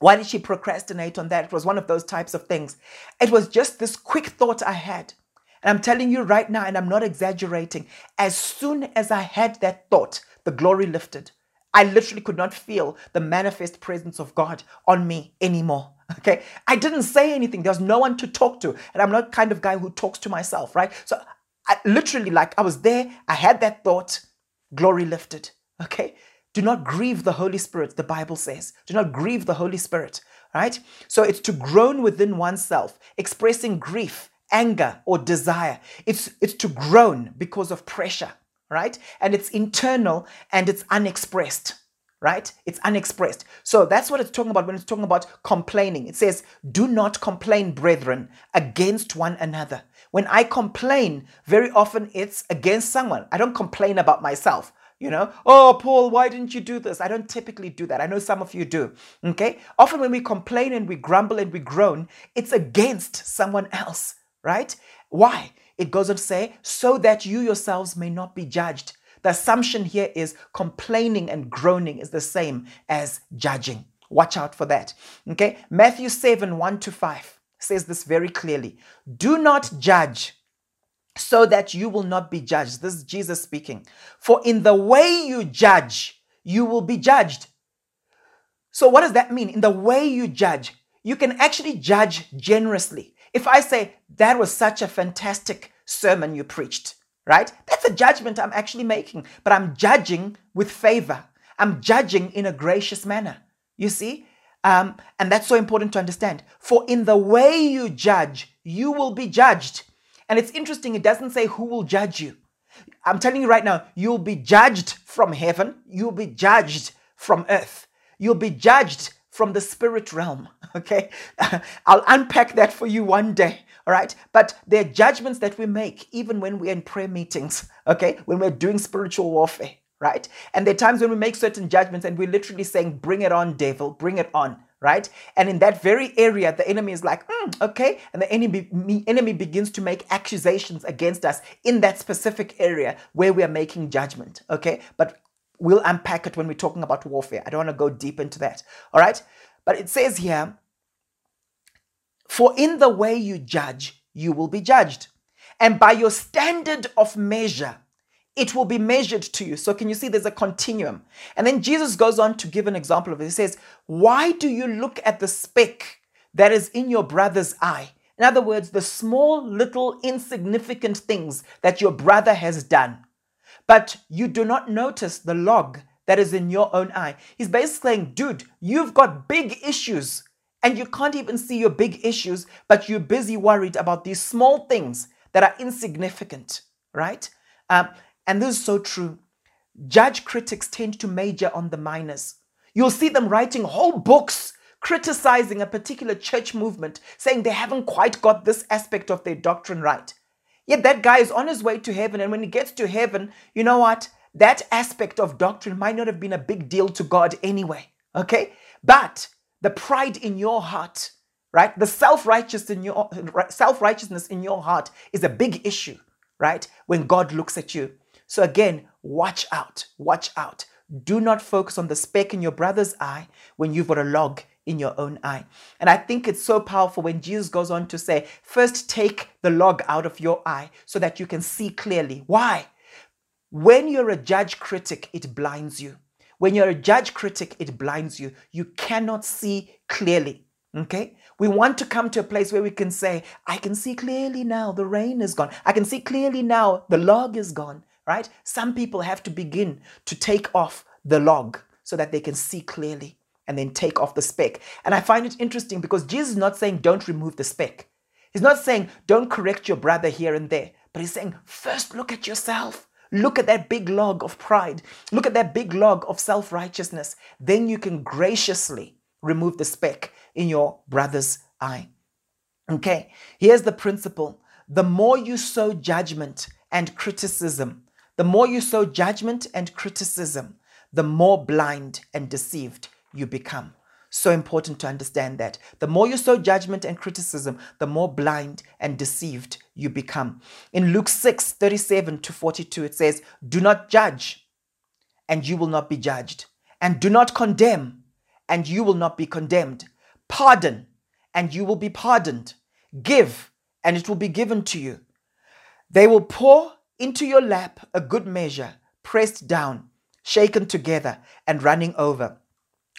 Why did she procrastinate on that? It was one of those types of things. It was just this quick thought I had. And I'm telling you right now, and I'm not exaggerating, as soon as I had that thought, the glory lifted. I literally could not feel the manifest presence of God on me anymore. Okay. I didn't say anything. There was no one to talk to. And I'm not kind of guy who talks to myself, right? So I literally, like, I was there. I had that thought. Glory lifted. Okay. Do not grieve the Holy Spirit, the Bible says. Do not grieve the Holy Spirit, right? So it's to groan within oneself, expressing grief, anger, or desire. It's, it's to groan because of pressure right? And it's internal and it's unexpressed, right? It's unexpressed. So that's what it's talking about when it's talking about complaining. It says, Do not complain, brethren, against one another. When I complain, very often it's against someone. I don't complain about myself. You know, oh, Paul, why didn't you do this? I don't typically do that. I know some of you do. Okay. Often when we complain and we grumble and we groan, it's against someone else, right? Why? It goes on to say, so that you yourselves may not be judged. The assumption here is complaining and groaning is the same as judging. Watch out for that. Okay. Matthew 7 1 to 5 says this very clearly. Do not judge so that you will not be judged. This is Jesus speaking. For in the way you judge, you will be judged. So, what does that mean? In the way you judge, you can actually judge generously. If I say, that was such a fantastic sermon you preached, right? That's a judgment I'm actually making, but I'm judging with favor. I'm judging in a gracious manner. You see? Um, and that's so important to understand. For in the way you judge, you will be judged. And it's interesting, it doesn't say who will judge you. I'm telling you right now, you'll be judged from heaven, you'll be judged from earth, you'll be judged from the spirit realm. Okay. I'll unpack that for you one day. All right. But there are judgments that we make even when we're in prayer meetings. Okay. When we're doing spiritual warfare. Right. And there are times when we make certain judgments and we're literally saying, bring it on, devil, bring it on. Right. And in that very area, the enemy is like, mm, okay. And the enemy, enemy begins to make accusations against us in that specific area where we are making judgment. Okay. But we'll unpack it when we're talking about warfare. I don't want to go deep into that. All right. But it says here, for in the way you judge, you will be judged. And by your standard of measure, it will be measured to you. So, can you see there's a continuum? And then Jesus goes on to give an example of it. He says, Why do you look at the speck that is in your brother's eye? In other words, the small, little, insignificant things that your brother has done, but you do not notice the log that is in your own eye. He's basically saying, dude, you've got big issues and you can't even see your big issues, but you're busy worried about these small things that are insignificant, right? Um, and this is so true. Judge critics tend to major on the minors. You'll see them writing whole books criticizing a particular church movement, saying they haven't quite got this aspect of their doctrine right. Yet that guy is on his way to heaven, and when he gets to heaven, you know what? that aspect of doctrine might not have been a big deal to God anyway. Okay? But the pride in your heart, right? The self-righteous in your self-righteousness in your heart is a big issue, right? When God looks at you. So again, watch out. Watch out. Do not focus on the speck in your brother's eye when you've got a log in your own eye. And I think it's so powerful when Jesus goes on to say, first take the log out of your eye so that you can see clearly. Why? When you're a judge critic, it blinds you. When you're a judge critic, it blinds you. You cannot see clearly. Okay? We want to come to a place where we can say, I can see clearly now the rain is gone. I can see clearly now the log is gone, right? Some people have to begin to take off the log so that they can see clearly and then take off the speck. And I find it interesting because Jesus is not saying don't remove the speck. He's not saying don't correct your brother here and there, but he's saying first look at yourself. Look at that big log of pride. Look at that big log of self righteousness. Then you can graciously remove the speck in your brother's eye. Okay, here's the principle the more you sow judgment and criticism, the more you sow judgment and criticism, the more blind and deceived you become. So important to understand that. The more you sow judgment and criticism, the more blind and deceived you become. In Luke 6 37 to 42, it says, Do not judge, and you will not be judged. And do not condemn, and you will not be condemned. Pardon, and you will be pardoned. Give, and it will be given to you. They will pour into your lap a good measure, pressed down, shaken together, and running over.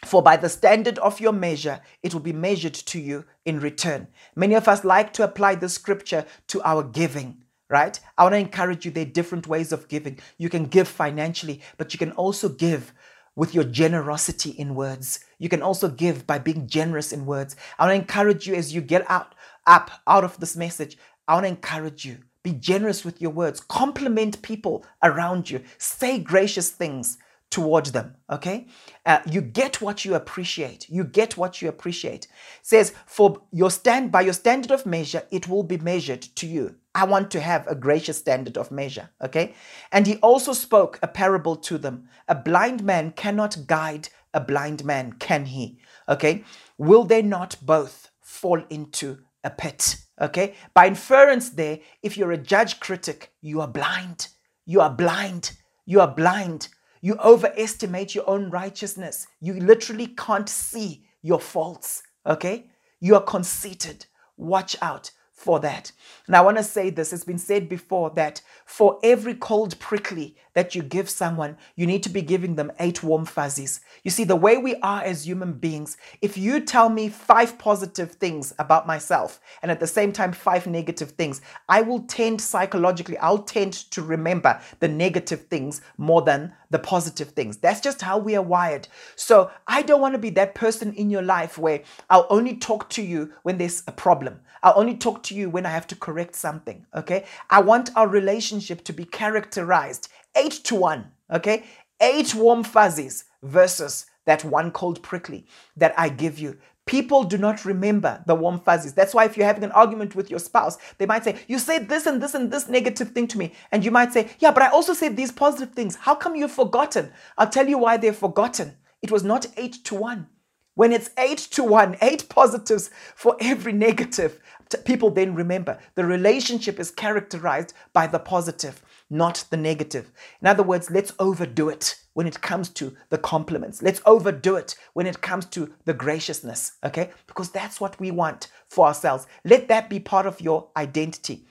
For by the standard of your measure, it will be measured to you in return. Many of us like to apply this scripture to our giving, right? I want to encourage you, there are different ways of giving. You can give financially, but you can also give with your generosity in words. You can also give by being generous in words. I want to encourage you as you get out, up out of this message. I want to encourage you. Be generous with your words. Compliment people around you. Say gracious things towards them okay? Uh, you get what you appreciate. You get what you appreciate. It says for your stand by your standard of measure it will be measured to you. I want to have a gracious standard of measure okay? And he also spoke a parable to them. A blind man cannot guide a blind man can he? Okay? Will they not both fall into a pit okay? By inference there if you're a judge critic you are blind. You are blind. You are blind you overestimate your own righteousness. You literally can't see your faults. Okay? You are conceited. Watch out for that. And I want to say this it's been said before that for every cold prickly that you give someone, you need to be giving them eight warm fuzzies. You see, the way we are as human beings, if you tell me five positive things about myself and at the same time five negative things, I will tend psychologically, I'll tend to remember the negative things more than the positive things. That's just how we are wired. So I don't want to be that person in your life where I'll only talk to you when there's a problem. I'll only talk to you when I have to correct something. Okay. I want our relationship to be characterized eight to one. Okay. Eight warm fuzzies versus that one cold prickly that I give you. People do not remember the warm fuzzies. That's why if you're having an argument with your spouse, they might say, You said this and this and this negative thing to me. And you might say, Yeah, but I also said these positive things. How come you've forgotten? I'll tell you why they're forgotten. It was not eight to one. When it's eight to one, eight positives for every negative, people then remember the relationship is characterized by the positive, not the negative. In other words, let's overdo it when it comes to the compliments. Let's overdo it when it comes to the graciousness, okay? Because that's what we want for ourselves. Let that be part of your identity.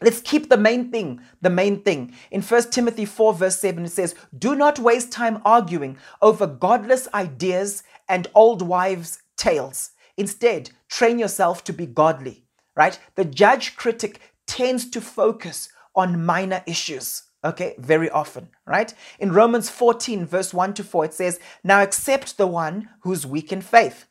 Let's keep the main thing, the main thing. In 1 Timothy 4, verse 7, it says, Do not waste time arguing over godless ideas and old wives' tales. Instead, train yourself to be godly, right? The judge critic tends to focus on minor issues, okay, very often, right? In Romans 14, verse 1 to 4, it says, Now accept the one who's weak in faith,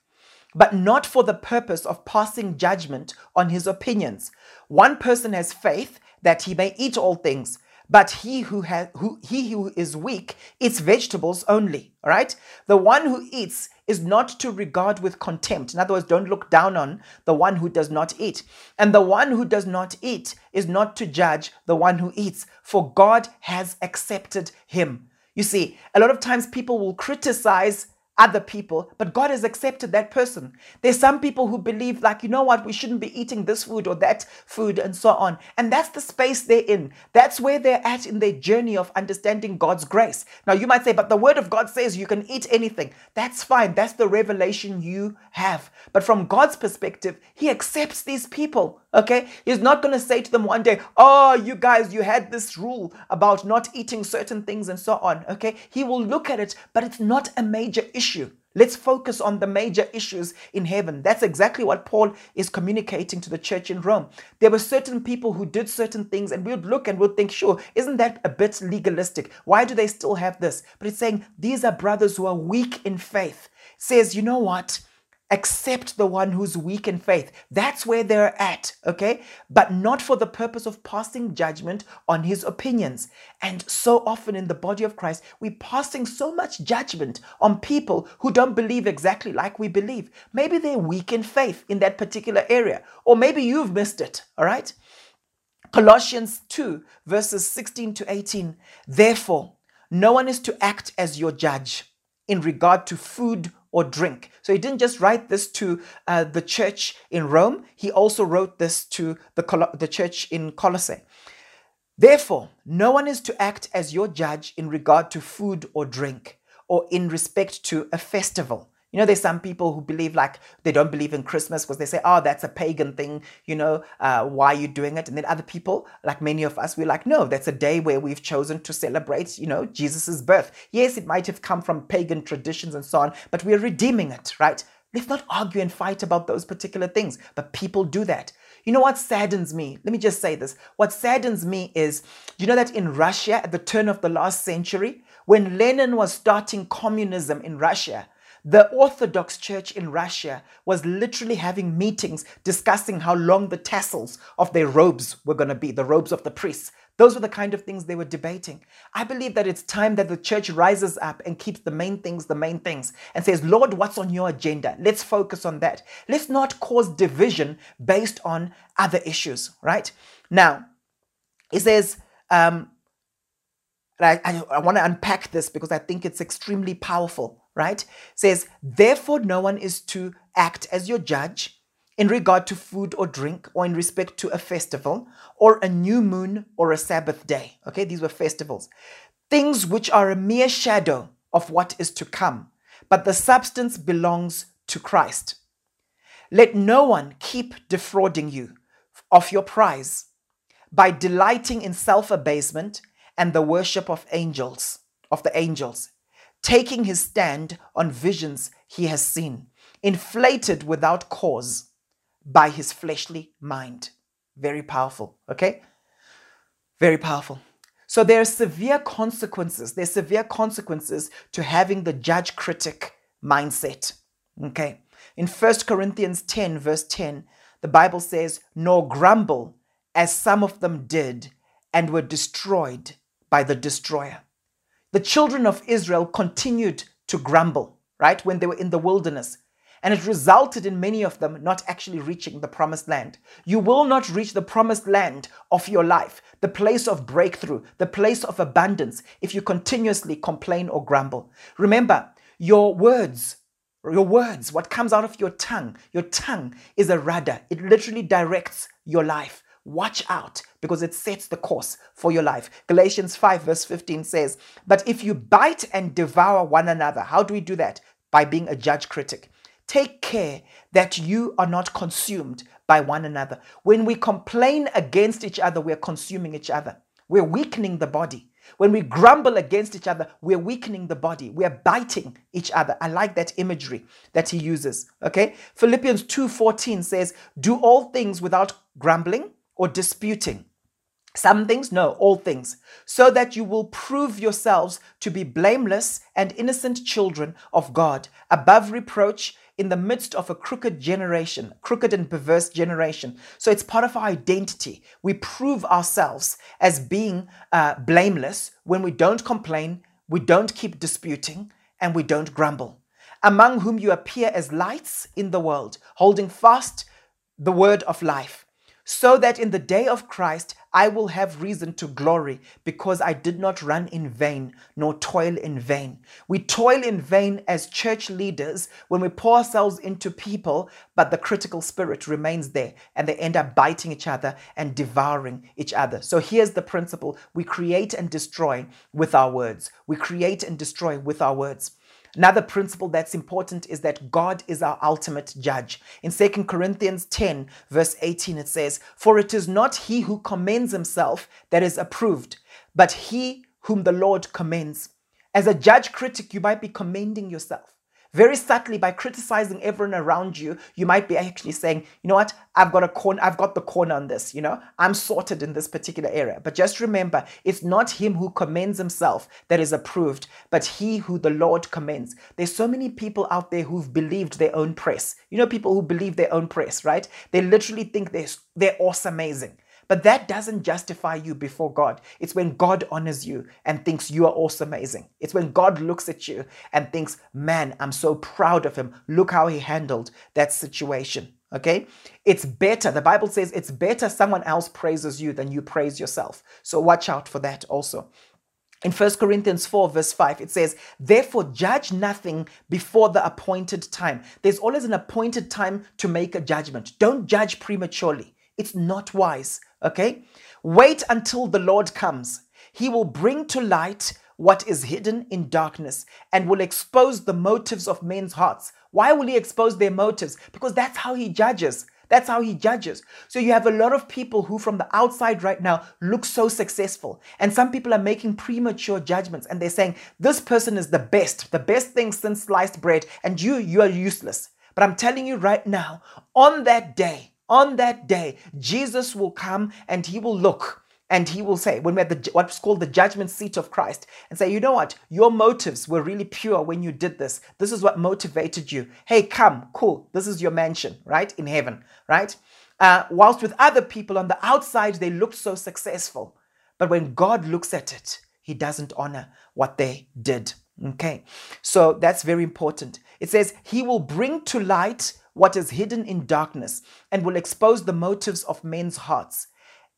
but not for the purpose of passing judgment on his opinions. One person has faith that he may eat all things but he who has who he who is weak eats vegetables only all right the one who eats is not to regard with contempt. In other words don't look down on the one who does not eat. And the one who does not eat is not to judge the one who eats for god has accepted him. You see a lot of times people will criticize other people, but God has accepted that person. There's some people who believe, like, you know what, we shouldn't be eating this food or that food and so on. And that's the space they're in. That's where they're at in their journey of understanding God's grace. Now, you might say, but the word of God says you can eat anything. That's fine. That's the revelation you have. But from God's perspective, He accepts these people. Okay? He's not going to say to them one day, Oh, you guys, you had this rule about not eating certain things and so on. Okay? He will look at it, but it's not a major issue. Let's focus on the major issues in heaven. That's exactly what Paul is communicating to the church in Rome. There were certain people who did certain things, and we would look and we'd think, sure, isn't that a bit legalistic? Why do they still have this? But it's saying these are brothers who are weak in faith. It says, you know what? Accept the one who's weak in faith. That's where they're at, okay? But not for the purpose of passing judgment on his opinions. And so often in the body of Christ, we're passing so much judgment on people who don't believe exactly like we believe. Maybe they're weak in faith in that particular area, or maybe you've missed it, all right? Colossians 2, verses 16 to 18. Therefore, no one is to act as your judge in regard to food or drink. So he didn't just write this to uh, the church in Rome, he also wrote this to the, Col- the church in Colossae. Therefore, no one is to act as your judge in regard to food or drink, or in respect to a festival you know, there's some people who believe like they don't believe in Christmas because they say, oh, that's a pagan thing, you know, uh, why are you doing it? And then other people, like many of us, we're like, no, that's a day where we've chosen to celebrate, you know, Jesus's birth. Yes, it might have come from pagan traditions and so on, but we're redeeming it, right? Let's not argue and fight about those particular things, but people do that. You know what saddens me? Let me just say this. What saddens me is, you know that in Russia at the turn of the last century, when Lenin was starting communism in Russia, the Orthodox Church in Russia was literally having meetings discussing how long the tassels of their robes were going to be, the robes of the priests. Those were the kind of things they were debating. I believe that it's time that the church rises up and keeps the main things the main things and says, Lord, what's on your agenda? Let's focus on that. Let's not cause division based on other issues, right? Now, it says, um, I, I, I want to unpack this because I think it's extremely powerful right? Says, therefore, no one is to act as your judge in regard to food or drink or in respect to a festival or a new moon or a Sabbath day. Okay, these were festivals. Things which are a mere shadow of what is to come, but the substance belongs to Christ. Let no one keep defrauding you of your prize by delighting in self abasement and the worship of angels, of the angels taking his stand on visions he has seen, inflated without cause by his fleshly mind. Very powerful, okay? Very powerful. So there are severe consequences. There's severe consequences to having the judge critic mindset. Okay. In 1 Corinthians 10, verse 10, the Bible says, Nor grumble as some of them did and were destroyed by the destroyer the children of Israel continued to grumble. right? When they were in the wilderness. And it resulted in many of them not actually reaching the promised land. You will not reach the promised land of your life, the place of breakthrough, the place of abundance, if you continuously complain or grumble. Remember, your words, your words, what comes out of your tongue, your tongue is a rudder. It literally directs your life. Watch out because it sets the course for your life. Galatians 5, verse 15 says, But if you bite and devour one another, how do we do that? By being a judge critic. Take care that you are not consumed by one another. When we complain against each other, we're consuming each other. We're weakening the body. When we grumble against each other, we're weakening the body. We're biting each other. I like that imagery that he uses. Okay? Philippians 2:14 says, "Do all things without grumbling or disputing." Some things, no, all things, so that you will prove yourselves to be blameless and innocent children of God, above reproach in the midst of a crooked generation, crooked and perverse generation. So it's part of our identity. We prove ourselves as being uh, blameless when we don't complain, we don't keep disputing, and we don't grumble. Among whom you appear as lights in the world, holding fast the word of life so that in the day of Christ I will have reason to glory because I did not run in vain nor toil in vain. We toil in vain as church leaders when we pour ourselves into people, but the critical spirit remains there and they end up biting each other and devouring each other. So here's the principle we create and destroy with our words. We create and destroy with our words. Another principle that's important is that God is our ultimate judge. In 2 Corinthians 10, verse 18, it says, For it is not he who commends himself that is approved, but he whom the Lord commends. As a judge critic, you might be commending yourself. Very subtly, by criticizing everyone around you, you might be actually saying, you know what, I've got a corner, I've got the corner on this, you know, I'm sorted in this particular area. But just remember, it's not him who commends himself that is approved, but he who the Lord commends. There's so many people out there who've believed their own press. You know, people who believe their own press, right? They literally think they're, they're awesome, amazing. But that doesn't justify you before God. It's when God honors you and thinks you are also amazing. It's when God looks at you and thinks, man, I'm so proud of him. Look how he handled that situation. Okay? It's better. The Bible says it's better someone else praises you than you praise yourself. So watch out for that also. In 1 Corinthians 4, verse 5, it says, Therefore, judge nothing before the appointed time. There's always an appointed time to make a judgment. Don't judge prematurely. It's not wise. Okay? Wait until the Lord comes. He will bring to light what is hidden in darkness and will expose the motives of men's hearts. Why will he expose their motives? Because that's how he judges. That's how he judges. So you have a lot of people who from the outside right now look so successful. And some people are making premature judgments and they're saying, this person is the best, the best thing since sliced bread, and you, you are useless. But I'm telling you right now, on that day, on that day, Jesus will come and he will look and he will say, when we're at the, what's called the judgment seat of Christ, and say, you know what? Your motives were really pure when you did this. This is what motivated you. Hey, come, cool. This is your mansion, right? In heaven, right? Uh, whilst with other people on the outside, they looked so successful. But when God looks at it, he doesn't honor what they did. Okay. So that's very important. It says, He will bring to light what is hidden in darkness and will expose the motives of men's hearts.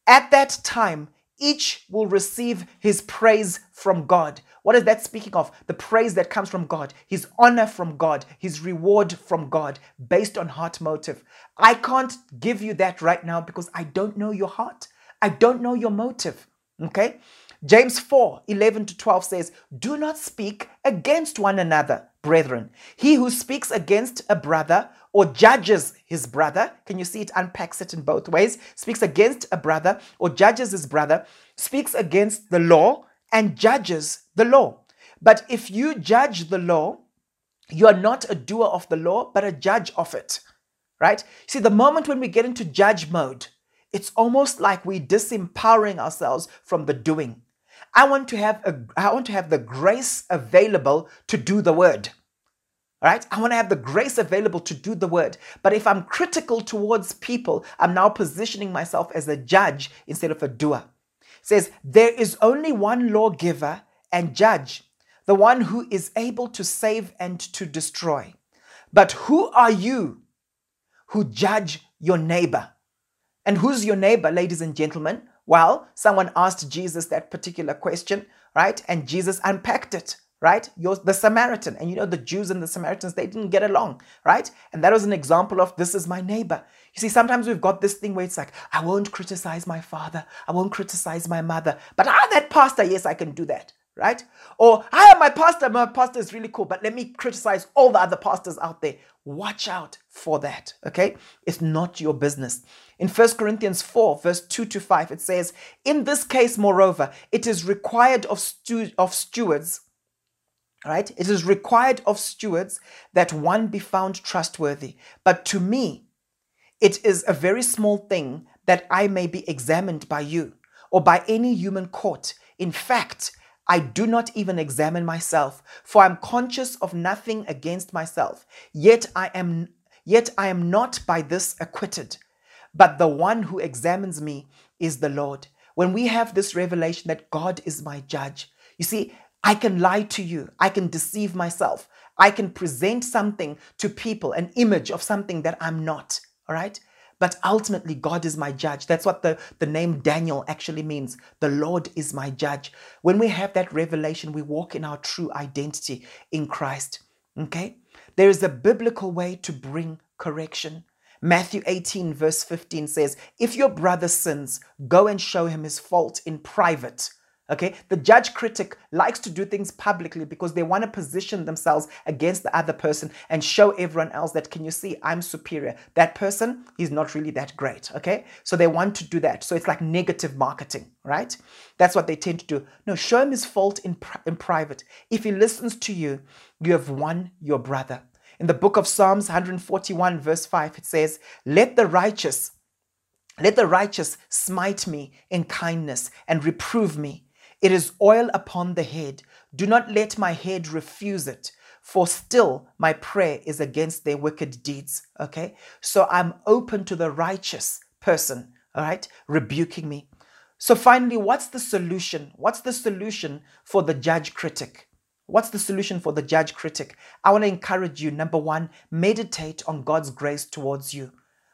At that time, each will receive his praise from God. What is that speaking of? The praise that comes from God, his honor from God, his reward from God, based on heart motive. I can't give you that right now because I don't know your heart. I don't know your motive. Okay? James 4 11 to 12 says, Do not speak against one another, brethren. He who speaks against a brother or judges his brother, can you see it unpacks it in both ways? Speaks against a brother or judges his brother, speaks against the law and judges the law. But if you judge the law, you are not a doer of the law, but a judge of it. Right? See, the moment when we get into judge mode, it's almost like we're disempowering ourselves from the doing. I want to have a I want to have the grace available to do the word. Right? I want to have the grace available to do the word. But if I'm critical towards people, I'm now positioning myself as a judge instead of a doer. It says, There is only one lawgiver and judge, the one who is able to save and to destroy. But who are you who judge your neighbor? And who's your neighbor, ladies and gentlemen? Well, someone asked Jesus that particular question, right? And Jesus unpacked it, right? You're the Samaritan. And you know, the Jews and the Samaritans, they didn't get along, right? And that was an example of this is my neighbor. You see, sometimes we've got this thing where it's like, I won't criticize my father, I won't criticize my mother, but ah, that pastor, yes, I can do that right? Or, hi, my pastor, my pastor is really cool, but let me criticize all the other pastors out there. Watch out for that, okay? It's not your business. In 1 Corinthians 4, verse 2 to 5, it says, In this case, moreover, it is required of, stu- of stewards, right? It is required of stewards that one be found trustworthy. But to me, it is a very small thing that I may be examined by you or by any human court. In fact, I do not even examine myself, for I'm conscious of nothing against myself. Yet I am yet I am not by this acquitted. But the one who examines me is the Lord. When we have this revelation that God is my judge, you see, I can lie to you, I can deceive myself, I can present something to people, an image of something that I'm not. All right? But ultimately, God is my judge. That's what the, the name Daniel actually means. The Lord is my judge. When we have that revelation, we walk in our true identity in Christ. Okay? There is a biblical way to bring correction. Matthew 18, verse 15 says, If your brother sins, go and show him his fault in private. Okay, the judge critic likes to do things publicly because they want to position themselves against the other person and show everyone else that, can you see, I'm superior. That person is not really that great. Okay, so they want to do that. So it's like negative marketing, right? That's what they tend to do. No, show him his fault in, in private. If he listens to you, you have won your brother. In the book of Psalms 141, verse 5, it says, Let the righteous let the righteous smite me in kindness and reprove me it is oil upon the head. Do not let my head refuse it, for still my prayer is against their wicked deeds. Okay? So I'm open to the righteous person, all right, rebuking me. So finally, what's the solution? What's the solution for the judge critic? What's the solution for the judge critic? I want to encourage you. Number one, meditate on God's grace towards you,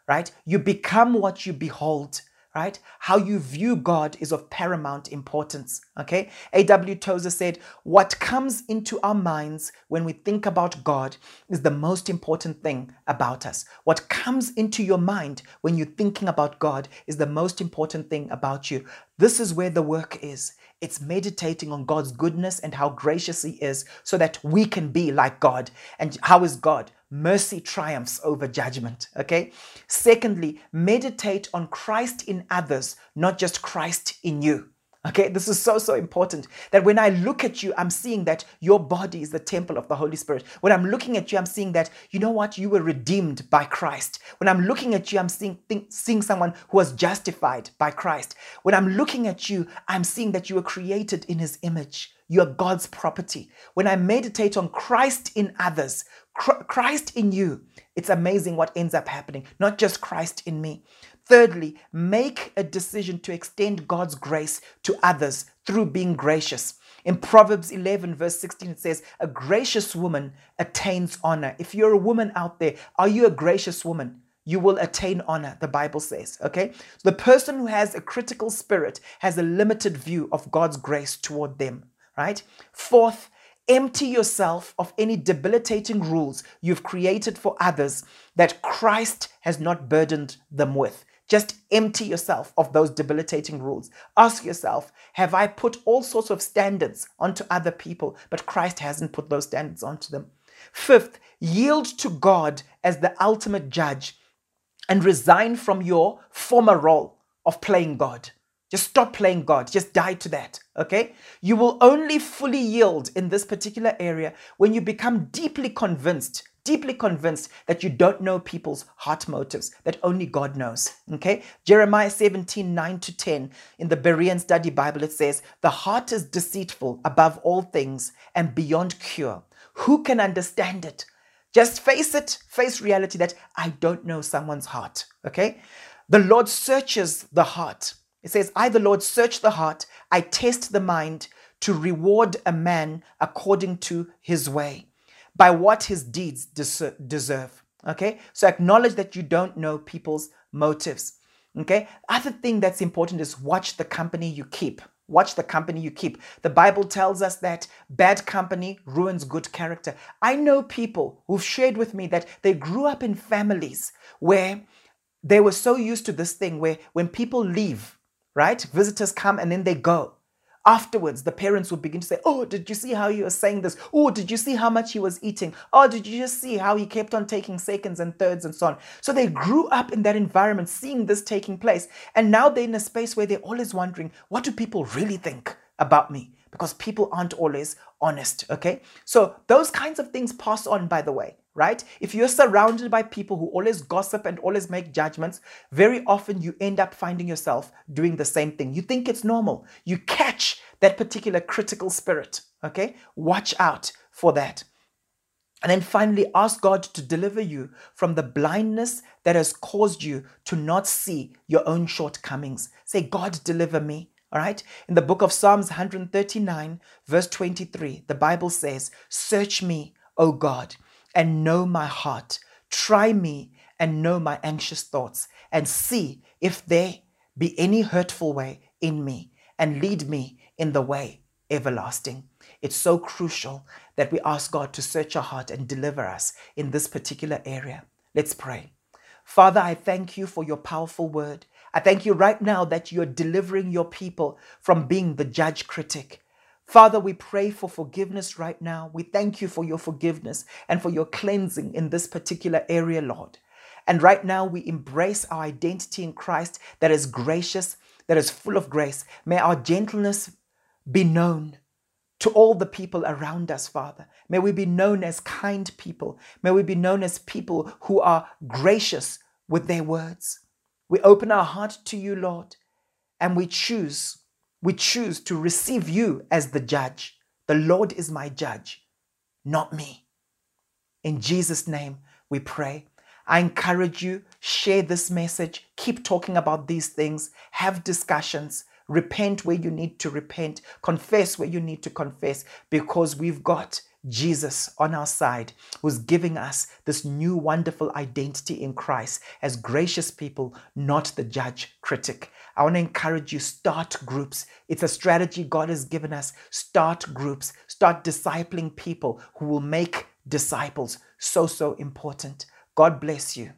right? You become what you behold right? How you view God is of paramount importance, okay? A.W. Tozer said, What comes into our minds when we think about God is the most important thing about us. What comes into your mind when you're thinking about God is the most important thing about you. This is where the work is. It's meditating on God's goodness and how gracious He is so that we can be like God. And how is God? Mercy triumphs over judgment. Okay. Secondly, meditate on Christ in others, not just Christ in you. Okay, this is so, so important that when I look at you, I'm seeing that your body is the temple of the Holy Spirit. When I'm looking at you, I'm seeing that, you know what, you were redeemed by Christ. When I'm looking at you, I'm seeing, think, seeing someone who was justified by Christ. When I'm looking at you, I'm seeing that you were created in his image. You are God's property. When I meditate on Christ in others, Christ in you, it's amazing what ends up happening, not just Christ in me. Thirdly, make a decision to extend God's grace to others through being gracious. In Proverbs 11, verse 16, it says, A gracious woman attains honor. If you're a woman out there, are you a gracious woman? You will attain honor, the Bible says. Okay? So the person who has a critical spirit has a limited view of God's grace toward them, right? Fourth, Empty yourself of any debilitating rules you've created for others that Christ has not burdened them with. Just empty yourself of those debilitating rules. Ask yourself Have I put all sorts of standards onto other people, but Christ hasn't put those standards onto them? Fifth, yield to God as the ultimate judge and resign from your former role of playing God. Just stop playing God. Just die to that. Okay? You will only fully yield in this particular area when you become deeply convinced, deeply convinced that you don't know people's heart motives, that only God knows. Okay? Jeremiah 17, 9 to 10 in the Berean Study Bible, it says, The heart is deceitful above all things and beyond cure. Who can understand it? Just face it, face reality that I don't know someone's heart. Okay? The Lord searches the heart it says, I, the Lord, search the heart, I test the mind to reward a man according to his way, by what his deeds deserve. Okay, so acknowledge that you don't know people's motives. Okay, other thing that's important is watch the company you keep. Watch the company you keep. The Bible tells us that bad company ruins good character. I know people who've shared with me that they grew up in families where they were so used to this thing where when people leave, right, visitors come and then they go. Afterwards, the parents would begin to say, Oh, did you see how he was saying this? Oh, did you see how much he was eating? Oh, did you just see how he kept on taking seconds and thirds and so on? So they grew up in that environment, seeing this taking place. And now they're in a space where they're always wondering, What do people really think about me? Because people aren't always honest, okay? So those kinds of things pass on, by the way right? If you're surrounded by people who always gossip and always make judgments, very often you end up finding yourself doing the same thing. You think it's normal. You catch that particular critical spirit, okay? Watch out for that. And then finally, ask God to deliver you from the blindness that has caused you to not see your own shortcomings. Say, God, deliver me. All right. In the book of Psalms 139, verse 23, the Bible says, Search me, O God, and know my heart. Try me and know my anxious thoughts, and see if there be any hurtful way in me, and lead me in the way everlasting. It's so crucial that we ask God to search our heart and deliver us in this particular area. Let's pray. Father, I thank you for your powerful word. I thank you right now that you're delivering your people from being the judge critic Father, we pray for forgiveness right now. We thank you for your forgiveness and for your cleansing in this particular area, Lord. And right now, we embrace our identity in Christ that is gracious, that is full of grace. May our gentleness be known to all the people around us, Father. May we be known as kind people. May we be known as people who are gracious with their words. We open our heart to you, Lord, and we choose we choose to receive you as the judge. The Lord is my judge, not me. In Jesus' name, we pray. I encourage you, share this message, keep talking about these things, have discussions, repent where you need to repent, confess where you need to confess, because we've got Jesus on our side, who's giving us this new wonderful identity in Christ as gracious people, not the judge critic. I want to encourage you start groups. It's a strategy God has given us. Start groups, start discipling people who will make disciples. So, so important. God bless you.